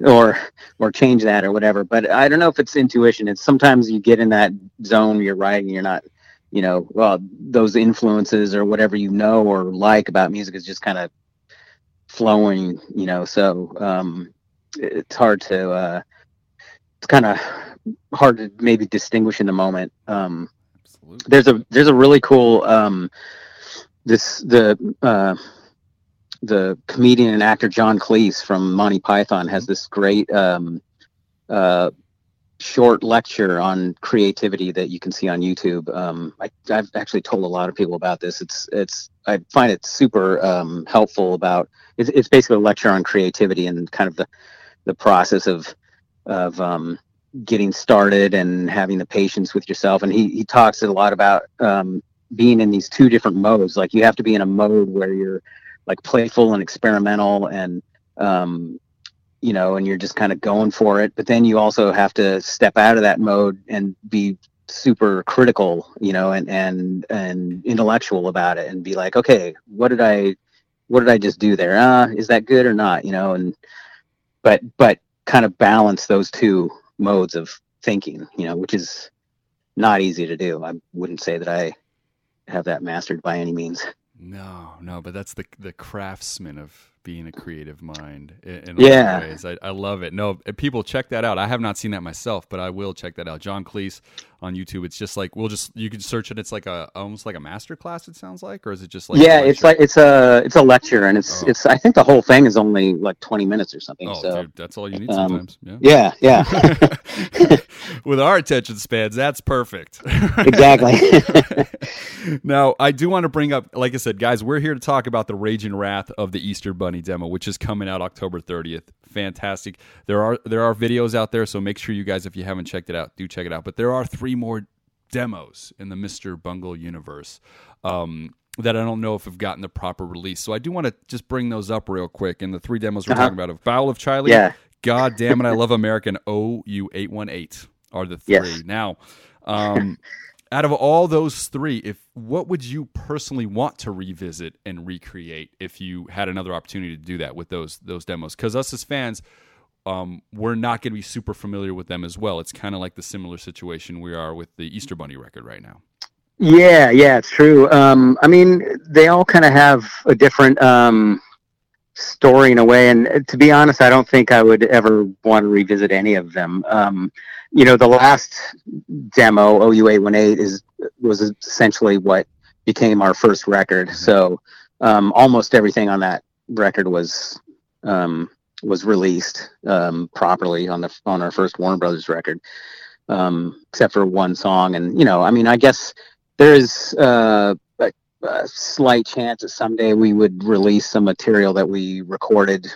or, or change that or whatever. But I don't know if it's intuition. It's sometimes you get in that zone, you're writing, you're not, you know, well, those influences or whatever you know or like about music is just kind of flowing, you know, so, um, it's hard to, uh, it's kind of hard to maybe distinguish in the moment. Um, Absolutely. There's a there's a really cool um, this the uh, the comedian and actor John Cleese from Monty Python has this great um, uh, short lecture on creativity that you can see on YouTube. Um, I, have actually told a lot of people about this. It's it's I find it super um, helpful about it's, it's basically a lecture on creativity and kind of the the process of of um, getting started and having the patience with yourself. And he, he talks a lot about um, being in these two different modes. Like you have to be in a mode where you're like playful and experimental and, um, you know, and you're just kind of going for it. But then you also have to step out of that mode and be super critical, you know, and, and, and intellectual about it and be like, okay, what did I, what did I just do there? Uh, is that good or not? You know, and, but, but kind of balance those two modes of thinking, you know, which is not easy to do. I wouldn't say that I have that mastered by any means. No, no, but that's the the craftsman of being a creative mind in, in yeah. ways. I, I love it. No, people check that out. I have not seen that myself, but I will check that out. John Cleese on YouTube. It's just like we'll just you can search it. It's like a almost like a master class. It sounds like, or is it just like yeah? It's like it's a it's a lecture, and it's oh. it's. I think the whole thing is only like twenty minutes or something. Oh, so dude, that's all you need um, sometimes. Yeah, yeah, yeah. With our attention spans, that's perfect. exactly. now, I do want to bring up, like I said, guys, we're here to talk about the Raging Wrath of the Easter Bunny demo, which is coming out October 30th. Fantastic. There are there are videos out there, so make sure you guys, if you haven't checked it out, do check it out. But there are three more demos in the Mr. Bungle universe. Um, that I don't know if have gotten the proper release. So I do want to just bring those up real quick. And the three demos we're uh-huh. talking about of Bowel of Chiley, yeah. God damn it, I love American OU818 are the three. Yes. Now, um, out of all those three, if what would you personally want to revisit and recreate if you had another opportunity to do that with those those demos? Because us as fans, um, we're not going to be super familiar with them as well. It's kind of like the similar situation we are with the Easter Bunny record right now. Yeah, yeah, it's true. Um, I mean, they all kind of have a different um, story in a way, and to be honest, I don't think I would ever want to revisit any of them. Um, you know, the last demo, OU818, is was essentially what became our first record. So um, almost everything on that record was um, was released um, properly on the on our first Warner Brothers record, um, except for one song. And you know, I mean, I guess there is uh, a, a slight chance that someday we would release some material that we recorded.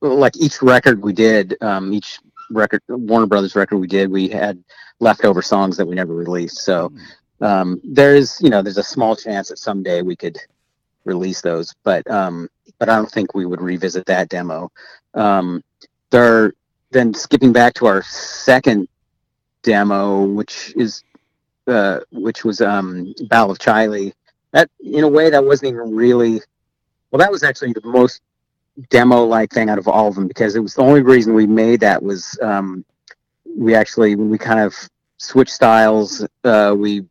Like each record we did, um, each record Warner Brothers record we did, we had leftover songs that we never released. So hmm. um, there's you know there's a small chance that someday we could release those, but um, but I don't think we would revisit that demo. Um, there, then skipping back to our second demo, which is uh, which was um, Bowel of Chiley. That in a way that wasn't even really. Well, that was actually the most demo like thing out of all of them because it was the only reason we made that was um, we actually we kind of switched styles. Uh, we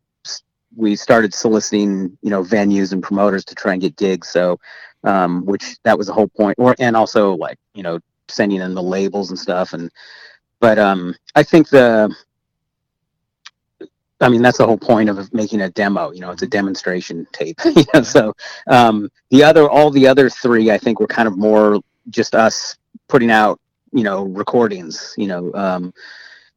we started soliciting you know venues and promoters to try and get gigs. So um, which that was the whole point. Or and also like you know sending in the labels and stuff. And but um, I think the I mean, that's the whole point of making a demo. You know, it's a demonstration tape. you know, so um, the other, all the other three, I think, were kind of more just us putting out, you know, recordings. You know, um,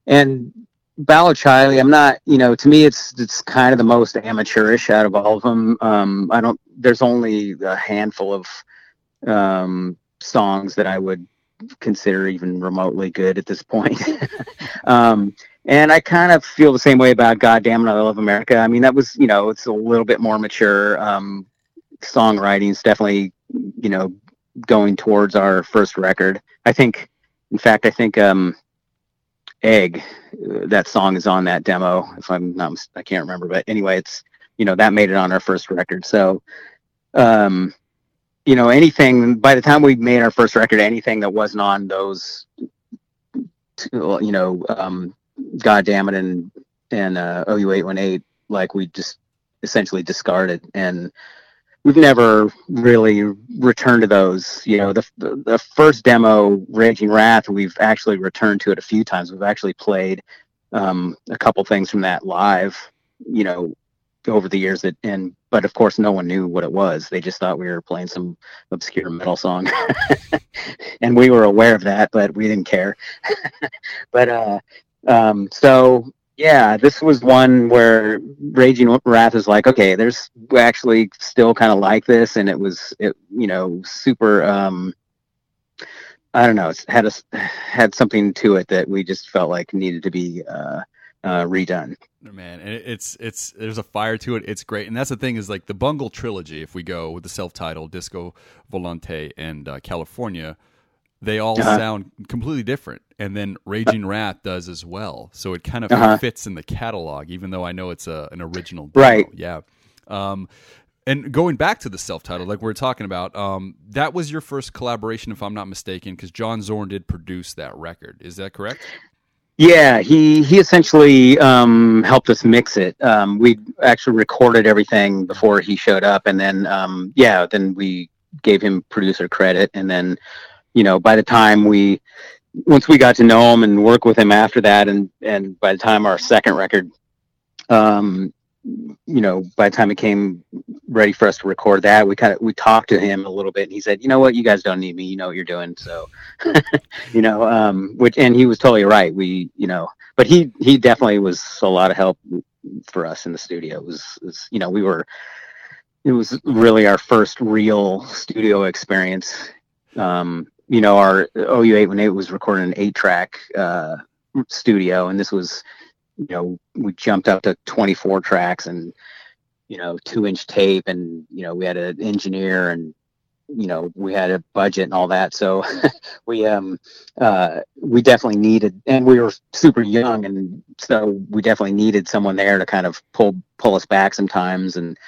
and Ballad Charlie, I'm not, you know, to me, it's it's kind of the most amateurish out of all of them. Um, I don't. There's only a handful of um, songs that I would consider even remotely good at this point. um, and I kind of feel the same way about God damn it, I love America. I mean, that was, you know, it's a little bit more mature. Um, songwriting is definitely, you know, going towards our first record. I think, in fact, I think um, Egg, uh, that song is on that demo. If I'm not, I can't remember, but anyway, it's, you know, that made it on our first record. So, um, you know, anything by the time we made our first record, anything that wasn't on those, you know, um, God damn it and and uh, OU eight one eight like we just essentially discarded and we've never really returned to those. You know, the the first demo, Raging Wrath, we've actually returned to it a few times. We've actually played um, a couple things from that live. You know, over the years that and but of course no one knew what it was they just thought we were playing some obscure metal song and we were aware of that but we didn't care but uh um, so yeah, this was one where Raging Wrath is like, okay, there's actually still kind of like this, and it was, it you know, super. Um, I don't know, it's had a had something to it that we just felt like needed to be uh, uh, redone. Man, it's it's there's a fire to it. It's great, and that's the thing is like the Bungle trilogy. If we go with the self-titled Disco Volante and uh, California, they all uh-huh. sound completely different. And then Raging Wrath does as well. So it kind of uh-huh. fits in the catalog, even though I know it's a, an original. Demo. Right. Yeah. Um, and going back to the self-titled, like we are talking about, um, that was your first collaboration, if I'm not mistaken, because John Zorn did produce that record. Is that correct? Yeah, he he essentially um, helped us mix it. Um, we actually recorded everything before he showed up, and then um, yeah, then we gave him producer credit, and then you know, by the time we once we got to know him and work with him after that, and and by the time our second record, um, you know, by the time it came ready for us to record that, we kind of we talked to him a little bit, and he said, you know what, you guys don't need me, you know what you're doing, so, you know, um, which and he was totally right. We, you know, but he he definitely was a lot of help for us in the studio. It was, it was you know, we were it was really our first real studio experience um, you know, our OU818 was recording an eight track uh, studio, and this was, you know, we jumped up to 24 tracks and, you know, two inch tape, and, you know, we had an engineer and, you know, we had a budget and all that. So we, um, uh, we definitely needed, and we were super young, and so we definitely needed someone there to kind of pull, pull us back sometimes and,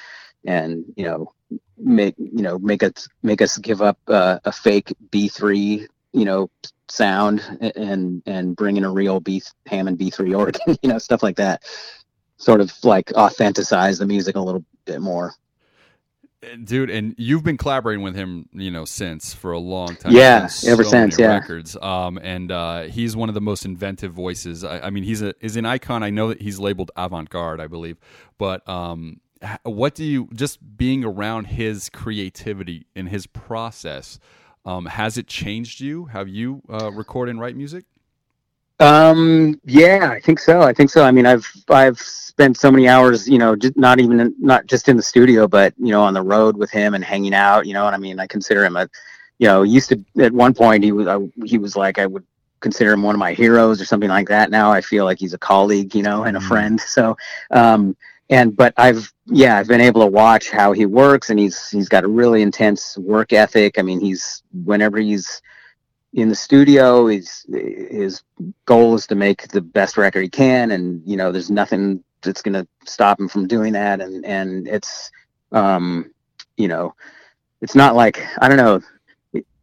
and, you know, make you know make us make us give up uh, a fake B3 you know sound and and bring in a real B Hammond B3 organ you know stuff like that. Sort of like authenticize the music a little bit more. Dude and you've been collaborating with him you know since for a long time. Yeah ever since yeah. records. Um and uh he's one of the most inventive voices. I, I mean he's a is an icon. I know that he's labeled avant-garde i believe. But um what do you just being around his creativity and his process um, has it changed you? Have you uh, record and write music? Um yeah i think so. I think so. I mean i've i've spent so many hours you know just not even in, not just in the studio but you know on the road with him and hanging out you know and i mean i consider him a you know used to at one point he was I, he was like i would consider him one of my heroes or something like that. Now i feel like he's a colleague you know and a mm-hmm. friend. So um and but I've yeah I've been able to watch how he works and he's he's got a really intense work ethic. I mean he's whenever he's in the studio. His his goal is to make the best record he can, and you know, there's nothing that's going to stop him from doing that. And and it's um, you know, it's not like I don't know.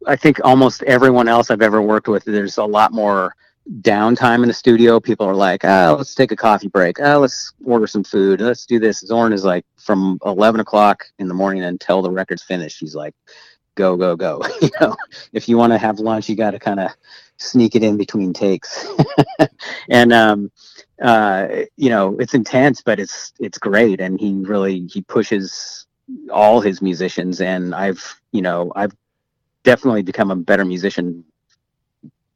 I think almost everyone else I've ever worked with, there's a lot more downtime in the studio. People are like, oh, let's take a coffee break. Oh, let's order some food. Let's do this. Zorn is like from 11 o'clock in the morning until the record's finished. He's like, go, go, go. you know, if you want to have lunch, you got to kind of sneak it in between takes. and, um, uh, you know, it's intense, but it's, it's great. And he really, he pushes all his musicians. And I've, you know, I've definitely become a better musician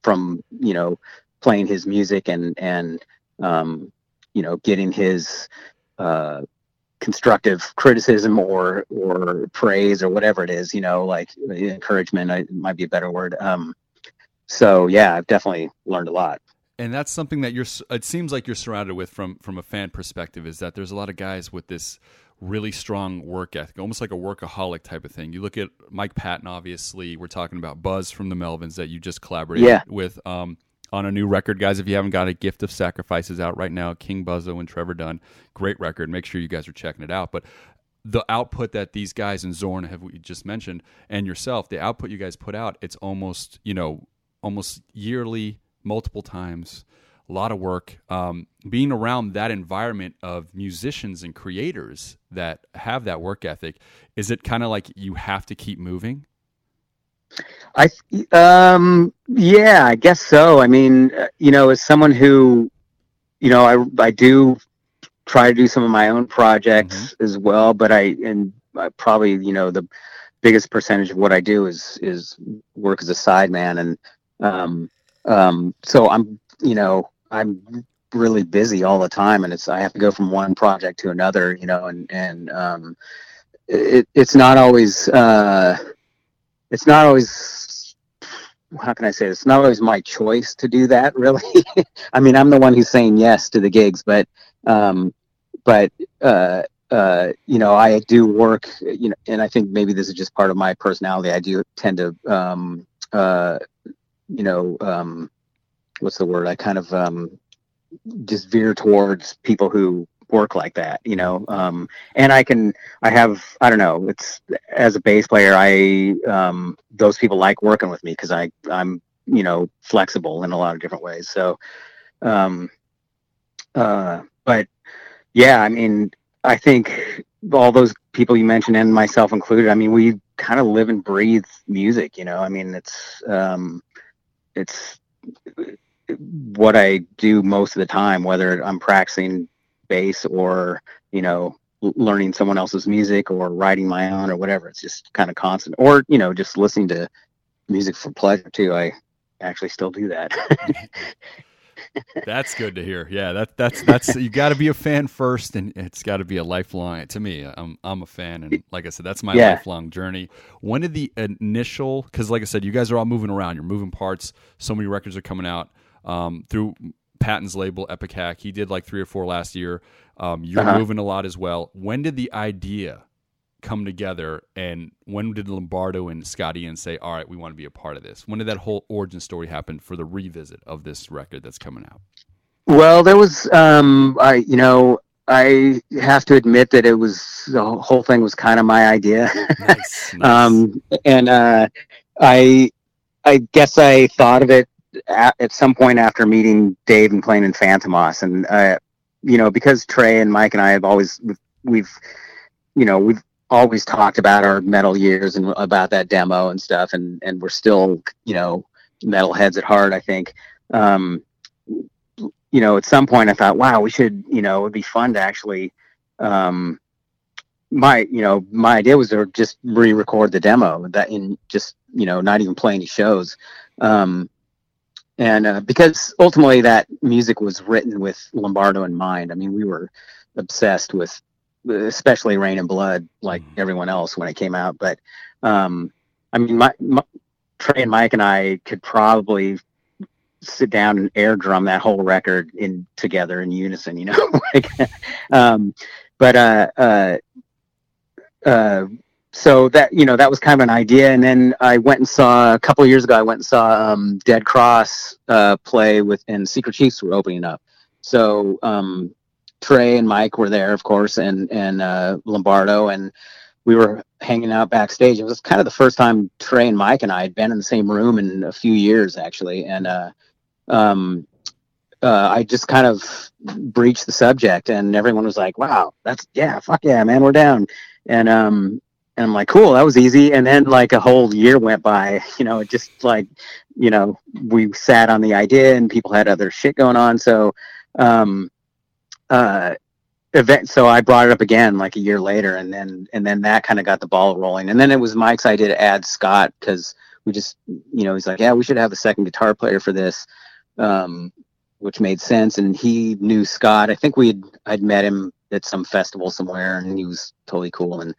from you know playing his music and and um, you know getting his uh, constructive criticism or or praise or whatever it is you know like encouragement might be a better word. Um, so yeah i've definitely learned a lot. And that's something that you're it seems like you're surrounded with from from a fan perspective is that there's a lot of guys with this really strong work ethic, almost like a workaholic type of thing. You look at Mike Patton, obviously. We're talking about Buzz from the Melvins that you just collaborated yeah. with um, on a new record, guys. If you haven't got a Gift of Sacrifices out right now, King Buzzo and Trevor Dunn, great record. Make sure you guys are checking it out. But the output that these guys and Zorn have we just mentioned, and yourself, the output you guys put out, it's almost you know almost yearly, multiple times a lot of work. Um, being around that environment of musicians and creators that have that work ethic, is it kind of like you have to keep moving? I, um, yeah, I guess so. I mean, uh, you know, as someone who, you know, I, I do try to do some of my own projects mm-hmm. as well, but I, and I probably, you know, the biggest percentage of what I do is, is work as a sideman. And, um, um, so I'm, you know, I'm really busy all the time, and it's I have to go from one project to another, you know, and and um, it it's not always uh, it's not always how can I say this? It's not always my choice to do that. Really, I mean, I'm the one who's saying yes to the gigs, but um, but uh, uh, you know, I do work, you know, and I think maybe this is just part of my personality. I do tend to, um, uh, you know, um, what's the word? I kind of um, just veer towards people who work like that, you know. Um, and I can, I have, I don't know. It's as a bass player, I um, those people like working with me because I I'm you know flexible in a lot of different ways. So, um, uh, but yeah, I mean, I think all those people you mentioned and myself included. I mean, we kind of live and breathe music, you know. I mean, it's um, it's what I do most of the time, whether I'm practicing bass or, you know, learning someone else's music or writing my own or whatever. It's just kind of constant. Or, you know, just listening to music for pleasure too. I actually still do that. that's good to hear. Yeah, that that's that's you got to be a fan first, and it's got to be a lifelong. To me, I'm I'm a fan, and like I said, that's my yeah. lifelong journey. When did the initial? Because like I said, you guys are all moving around. You're moving parts. So many records are coming out um, through Patton's label Ipecac. He did like three or four last year. Um, you're uh-huh. moving a lot as well. When did the idea come together, and when did Lombardo and Scotty Ian say, "All right, we want to be a part of this"? When did that whole origin story happen for the revisit of this record that's coming out? Well, there was, um, I you know, I have to admit that it was the whole thing was kind of my idea. Nice, nice. um, and uh, I, I guess I thought of it at, at some point after meeting Dave and playing in Fantomas, and uh, you know, because Trey and Mike and I have always we've, you know, we've always talked about our metal years and about that demo and stuff, and and we're still, you know, metal heads at heart. I think. Um, you know, at some point I thought, wow, we should, you know, it'd be fun to actually, um, my, you know, my idea was to just re-record the demo that in just, you know, not even play any shows. Um, and uh, because ultimately that music was written with Lombardo in mind. I mean, we were obsessed with, especially Reign in Blood, like mm-hmm. everyone else when it came out. But um, I mean, my, my, Trey and Mike and I could probably sit down and air drum that whole record in together in unison, you know. like, um, but uh, uh, uh, so that you know that was kind of an idea, and then I went and saw a couple of years ago. I went and saw um, Dead Cross uh, play with, and Secret Chiefs were opening up. So um, Trey and Mike were there, of course, and and uh, Lombardo, and we were hanging out backstage. It was kind of the first time Trey and Mike and I had been in the same room in a few years, actually, and uh, um, uh, I just kind of breached the subject, and everyone was like, "Wow, that's yeah, fuck yeah, man, we're down." And um, and I'm like, "Cool, that was easy." And then like a whole year went by, you know, it just like, you know, we sat on the idea, and people had other shit going on, so um, uh, event. So I brought it up again like a year later, and then and then that kind of got the ball rolling. And then it was Mike's idea to add Scott because we just, you know, he's like, "Yeah, we should have a second guitar player for this." Um, which made sense. And he knew Scott. I think we'd I'd met him at some festival somewhere, and he was totally cool. And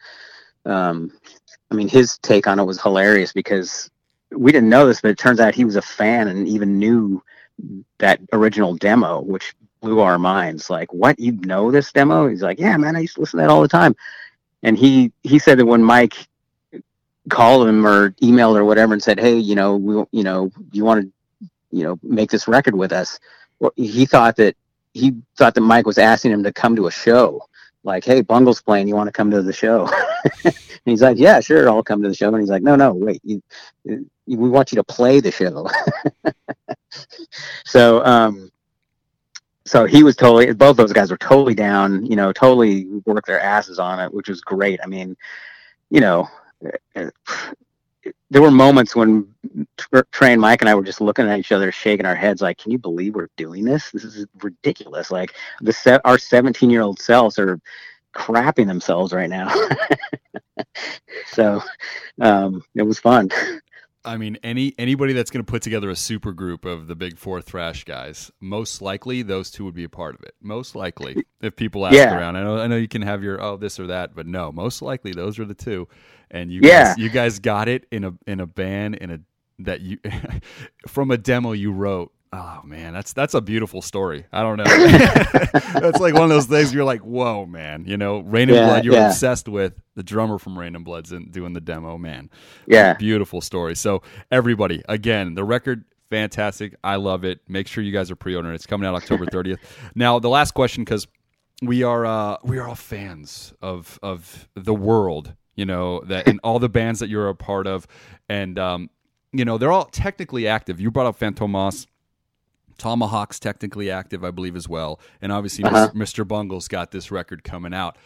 um, I mean, his take on it was hilarious because we didn't know this, but it turns out he was a fan and even knew that original demo, which blew our minds. Like, what you know this demo? He's like, yeah, man, I used to listen to that all the time. And he he said that when Mike called him or emailed or whatever and said, hey, you know, we, you know, you want to, you know, make this record with us? Well, he thought that he thought that Mike was asking him to come to a show. Like, hey, Bungle's playing. You want to come to the show? and he's like, yeah, sure, I'll come to the show. And he's like, no, no, wait, you, you, we want you to play the show. so, um, so he was totally both those guys were totally down you know totally worked their asses on it which was great i mean you know there were moments when Trey and Mike and I were just looking at each other, shaking our heads, like, "Can you believe we're doing this? This is ridiculous!" Like the se- our seventeen-year-old selves are crapping themselves right now. so um, it was fun. I mean, any anybody that's going to put together a super group of the big four thrash guys, most likely those two would be a part of it. Most likely, if people ask Yeah. around, I know I know you can have your oh this or that, but no, most likely those are the two. And you Yeah. guys, you guys got it in a in a band in a that you from a demo you wrote. Oh man, that's that's a beautiful story. I don't know. that's like one of those things you're like, whoa, man. You know, Rain and Yeah, Blood. You're yeah. obsessed with the drummer from Reign in Blood's in, doing the demo, man. Yeah. Beautiful story. So everybody, again, the record fantastic. I love it. Make sure you guys are pre-ordering. It's coming out October 30th. now, the last question cuz we are uh we are all fans of of the world, you know, that and all the bands that you're a part of and um you know, they're all technically active. You brought up Fantomas. Tomahawk's technically active, I believe, as well. And obviously, Uh-huh. Mr. Bungle's got this record coming out.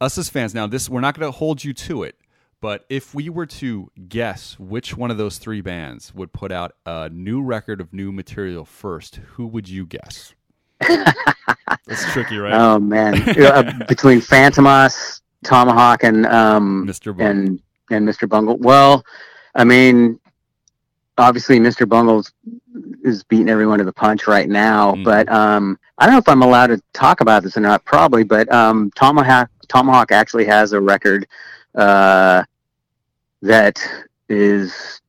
Us as fans, now this we're not going to hold you to it, but if we were to guess which one of those three bands would put out a new record of new material first, who would you guess? That's tricky, right? Oh man, uh, between Fantomas, Tomahawk, and um, Mr. Bungle. and and Mr. Bungle. Well, I mean, obviously, Mr. Bungle's is beating everyone to the punch right now. Mm. But um, I don't know if I'm allowed to talk about this or not. Probably, but um, Tomahawk Tomahawk actually has a record uh, that is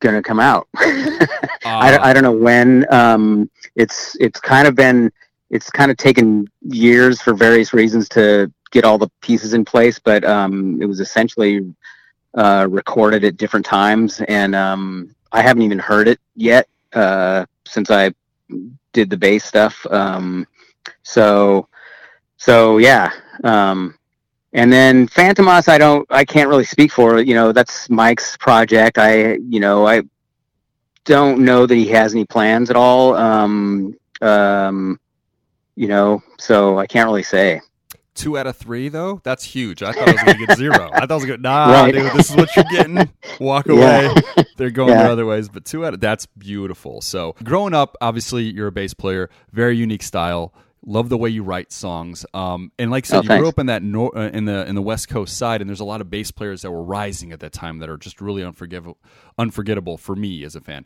going to come out. I, don't- I don't know when. Um, it's it's kind of been it's kind of taken years for various reasons to get all the pieces in place, but um, it was essentially uh, recorded at different times, and um, I haven't even heard it yet uh, since I did the bass stuff. Um, so so yeah. Um, and then Fantomas, I don't, I can't really speak for. You know, that's Mike's project. I, you know, I don't know that he has any plans at all. Um, um, you know, so I can't really say. Two out of three, though. That's huge. I thought I was going to get zero. I thought I was going to nah, Right. dude. This is what you're getting. Walk Yeah. They're going Yeah. their other ways, but two out of that's beautiful. So growing up, obviously, you're a bass player. Very unique style. Love the way you write songs. Um, and like I said, Oh, you grew up in that nor- uh, in the in the West Coast side, and there's a lot of bass players that were rising at that time that are just really unforgivable, unforgettable for me as a fan.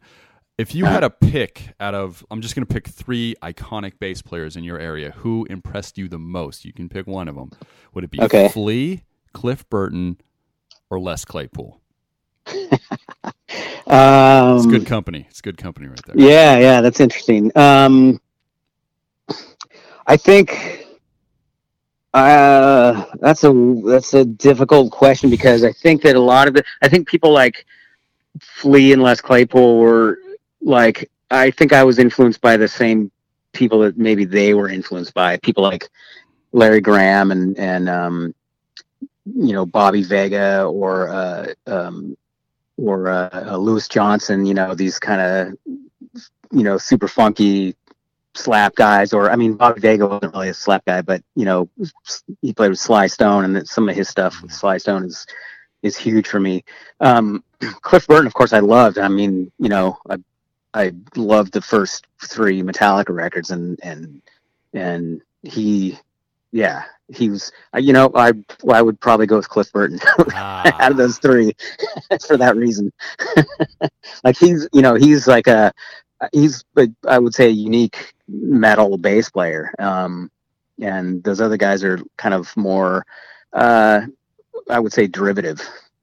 If you had a pick out of, I'm just going to pick three iconic bass players in your area. Who impressed you the most? You can pick one of them. Would it be Okay. Flea, Cliff Burton, or Les Claypool? Um, It's good company. It's good company right there. Yeah, yeah, that's interesting. Um, I think Uh, that's a that's a difficult question because I think that a lot of it. I think people like Flea and Les Claypool were like. I think I was influenced by the same people that maybe they were influenced by. People like Larry Graham and and um, you know Bobby Vega or uh, um, or uh, uh, Louis Johnson. You know these kind of you know super funky slap guys or I mean Bobby Vega wasn't really a slap guy but you know he played with Sly Stone and some of his stuff with Sly Stone is is huge for me um, Cliff Burton of course I loved I mean you know I I loved the first three Metallica records and and and he yeah he was you know I I would probably go with Cliff Burton out of those three for that reason like he's you know he's like a he's I would say a unique metal bass player. Um, and those other guys are kind of more, uh, I would say, derivative.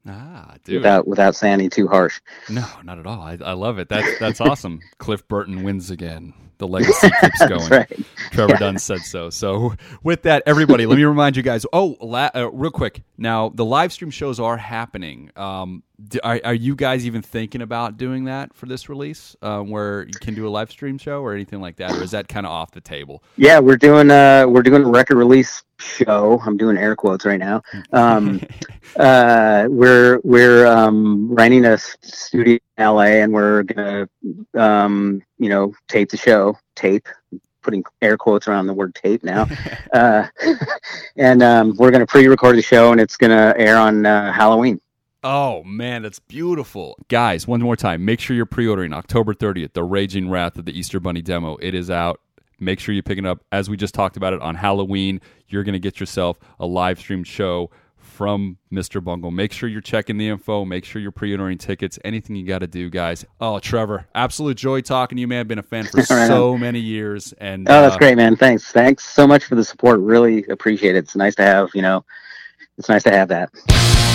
Ah, dude. Without without sounding too harsh. No, not at all. I, I love it. That's that's awesome. Cliff Burton wins again. The legacy keeps going. right. Trevor Yeah. Dunn said so. So with that, everybody, let me remind you guys. Oh, la- uh, real quick. Now the live stream shows are happening. Um, d- are, are you guys even thinking about doing that for this release, um, where you can do a live stream show or anything like that, or is that kind of off the table? Yeah, we're doing uh we're doing a record release show. I'm doing air quotes right now. Um, uh, we're we're um, renting a studio in LA, and we're gonna um, you know tape the show. Tape, putting air quotes around the word tape now. uh, and um, we're gonna pre-record the show, and it's gonna air on uh, Halloween. Oh man, that's beautiful. Guys, one more time. Make sure you're pre-ordering October 30th, The Raging Wrath of the Easter Bunny demo. It is out. Make sure you pick it up. As we just talked about it on Halloween, you're going to get yourself a live stream show from Mr. Bungle. Make sure you're checking the info. Make sure you're pre-ordering tickets. Anything you got to do, guys. Oh, Trevor, absolute joy talking to you, man. Been a fan for Right on. so many years, and Oh, that's uh, great, man. Thanks, thanks so much for the support. Really appreciate it. It's nice to have you know, it's nice to have that.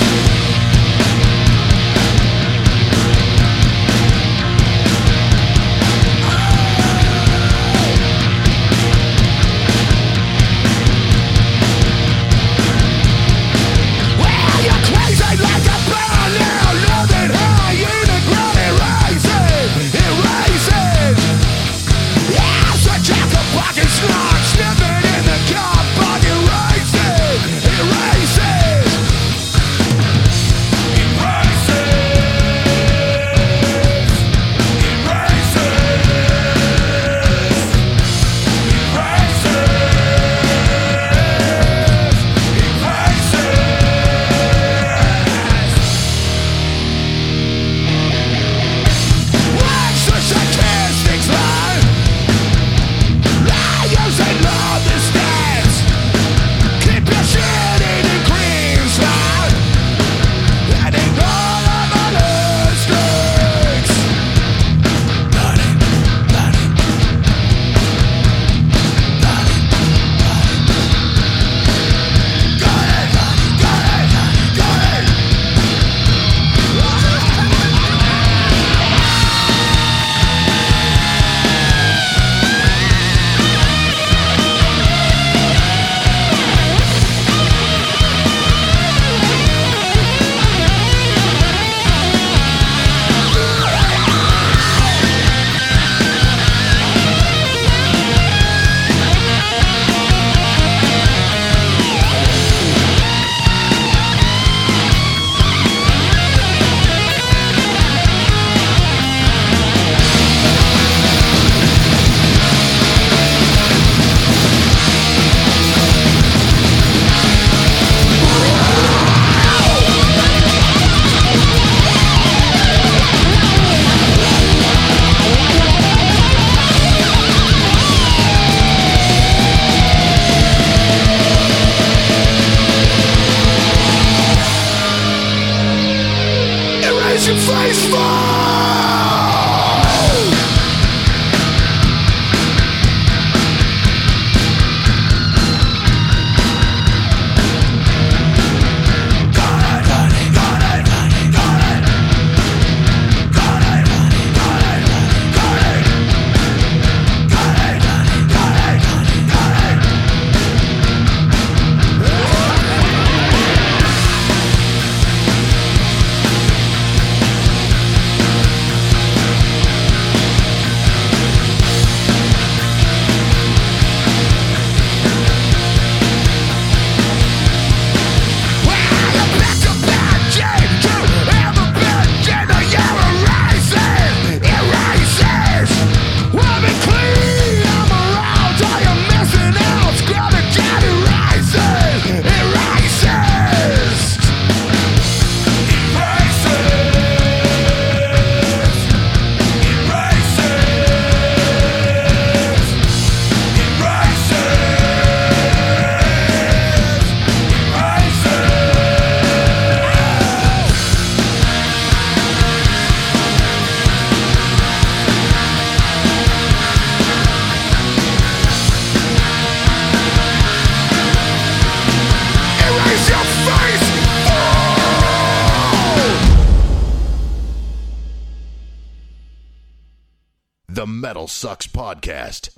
Podcast.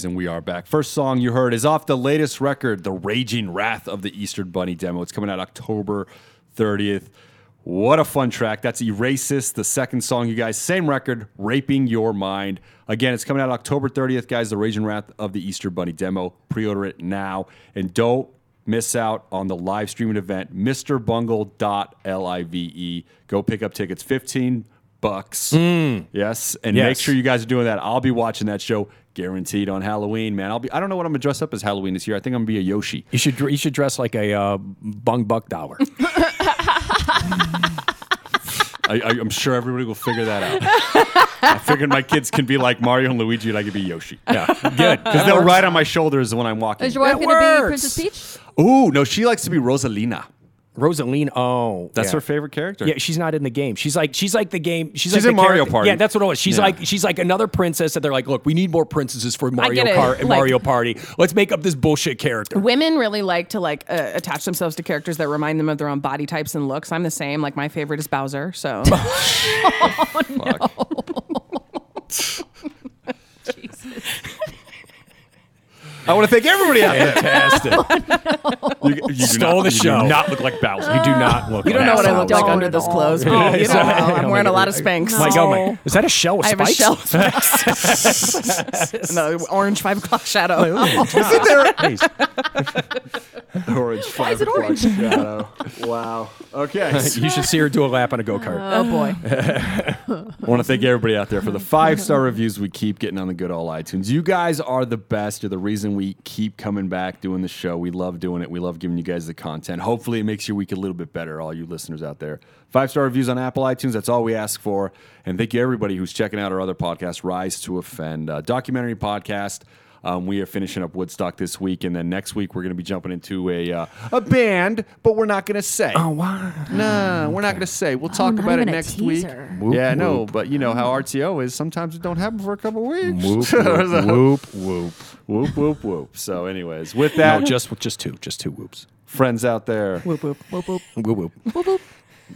Guys, and we are back. First song you heard is off the latest record, The Raging Wrath of the Easter Bunny demo. It's coming out October 30th. What a fun track. That's Eracist, the second song, you guys. Same record, Raping Your Mind. Again, it's coming out October 30th, guys. The Raging Wrath of the Easter Bunny demo. Pre order it now. And don't miss out on the live streaming event, MrBungle.live. Go pick up tickets. 15 bucks. Hmm. Yes. And make sure you guys are doing that. I'll be watching that show guaranteed on Halloween, man. I'll be I don't know what I'm gonna dress up as Halloween this year. I think I'm gonna be a Yoshi. You should you should dress like a uh, bung buck dollar. I, I, I'm sure everybody will figure that out. I figured my kids can be like Mario and Luigi, and I could be Yoshi. yeah, good. Because they'll ride on my shoulders when I'm walking. Is your wife That going to be. Princess Peach? Ooh, no, she likes to be Rosalina. Rosaline. Oh, That's yeah. her favorite character. Yeah, she's not in the game. She's like she's like the game. She's, She's like in the Mario character- Party. Yeah, that's what it was. She's Yeah. like she's like another princess that they're like, look, we need more princesses for Mario. Kart and Like- Mario Party. Let's make up this bullshit character. Women really like to like uh, attach themselves to characters that remind them of their own body types and looks. I'm the same. Like my favorite is Bowser. So I want to thank everybody out there. Fantastic. Oh, you, you do Stole not, the you show. do not look like Bowser. You do not look. you don't like know what I look like under at this all. clothes. Oh, Oh, you don't know. I'm oh wearing a lot of Spanx. Oh my God, my, is that a shell of I have a spikes? shell. of Spanx. no, orange five o'clock shadow. Orange. Why is it orange? Shadow. Wow. Okay. You should see her do a lap on a go kart. Oh, oh boy. I want to thank everybody out there for the five star reviews we keep getting on the good old iTunes. You guys are the best. You're the reason we keep coming back doing the show. We love doing it. We love giving you guys the content. Hopefully, it makes your week a little bit better, all you listeners out there. Five star reviews on Apple iTunes. That's all we ask for. And thank you, everybody who's checking out our other podcast, Rise to Offend, uh, documentary podcast. Um, we are finishing up Woodstock this week, and then next week we're going to be jumping into a uh, a band, but we're not going to say. Oh, wow. No, we're not going to say. We'll talk not about it even a next week. Whoop, yeah, no, whoop. but you know how RTO is. Sometimes it don't happen for a couple weeks. Whoop, whoop, whoop, whoop. Whoop, whoop, whoop. So, anyways, with that, No, just just two, just two whoops. friends out there, Whoop, whoop. Whoop, whoop. Whoop whoop.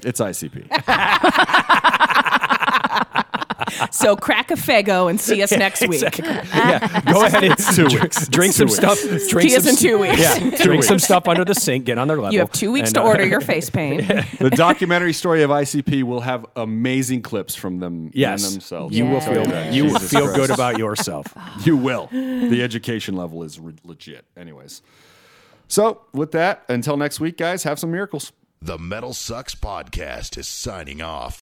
it's ICP. So crack a Faygo and see us next week. Yeah, go ahead and two weeks. drink Two some weeks. stuff. Drink See us some in two weeks. Yeah, drink some stuff under the sink. Get on their level. You have two weeks and, to uh, order your face paint. the documentary story of ICP will have amazing clips from them Yes, and themselves. you will feel that. you will feel Christ. good about yourself. You will. The education level is re- legit. Anyways. So, with that, until next week, guys, have some miracles. The Metal Sucks Podcast is signing off.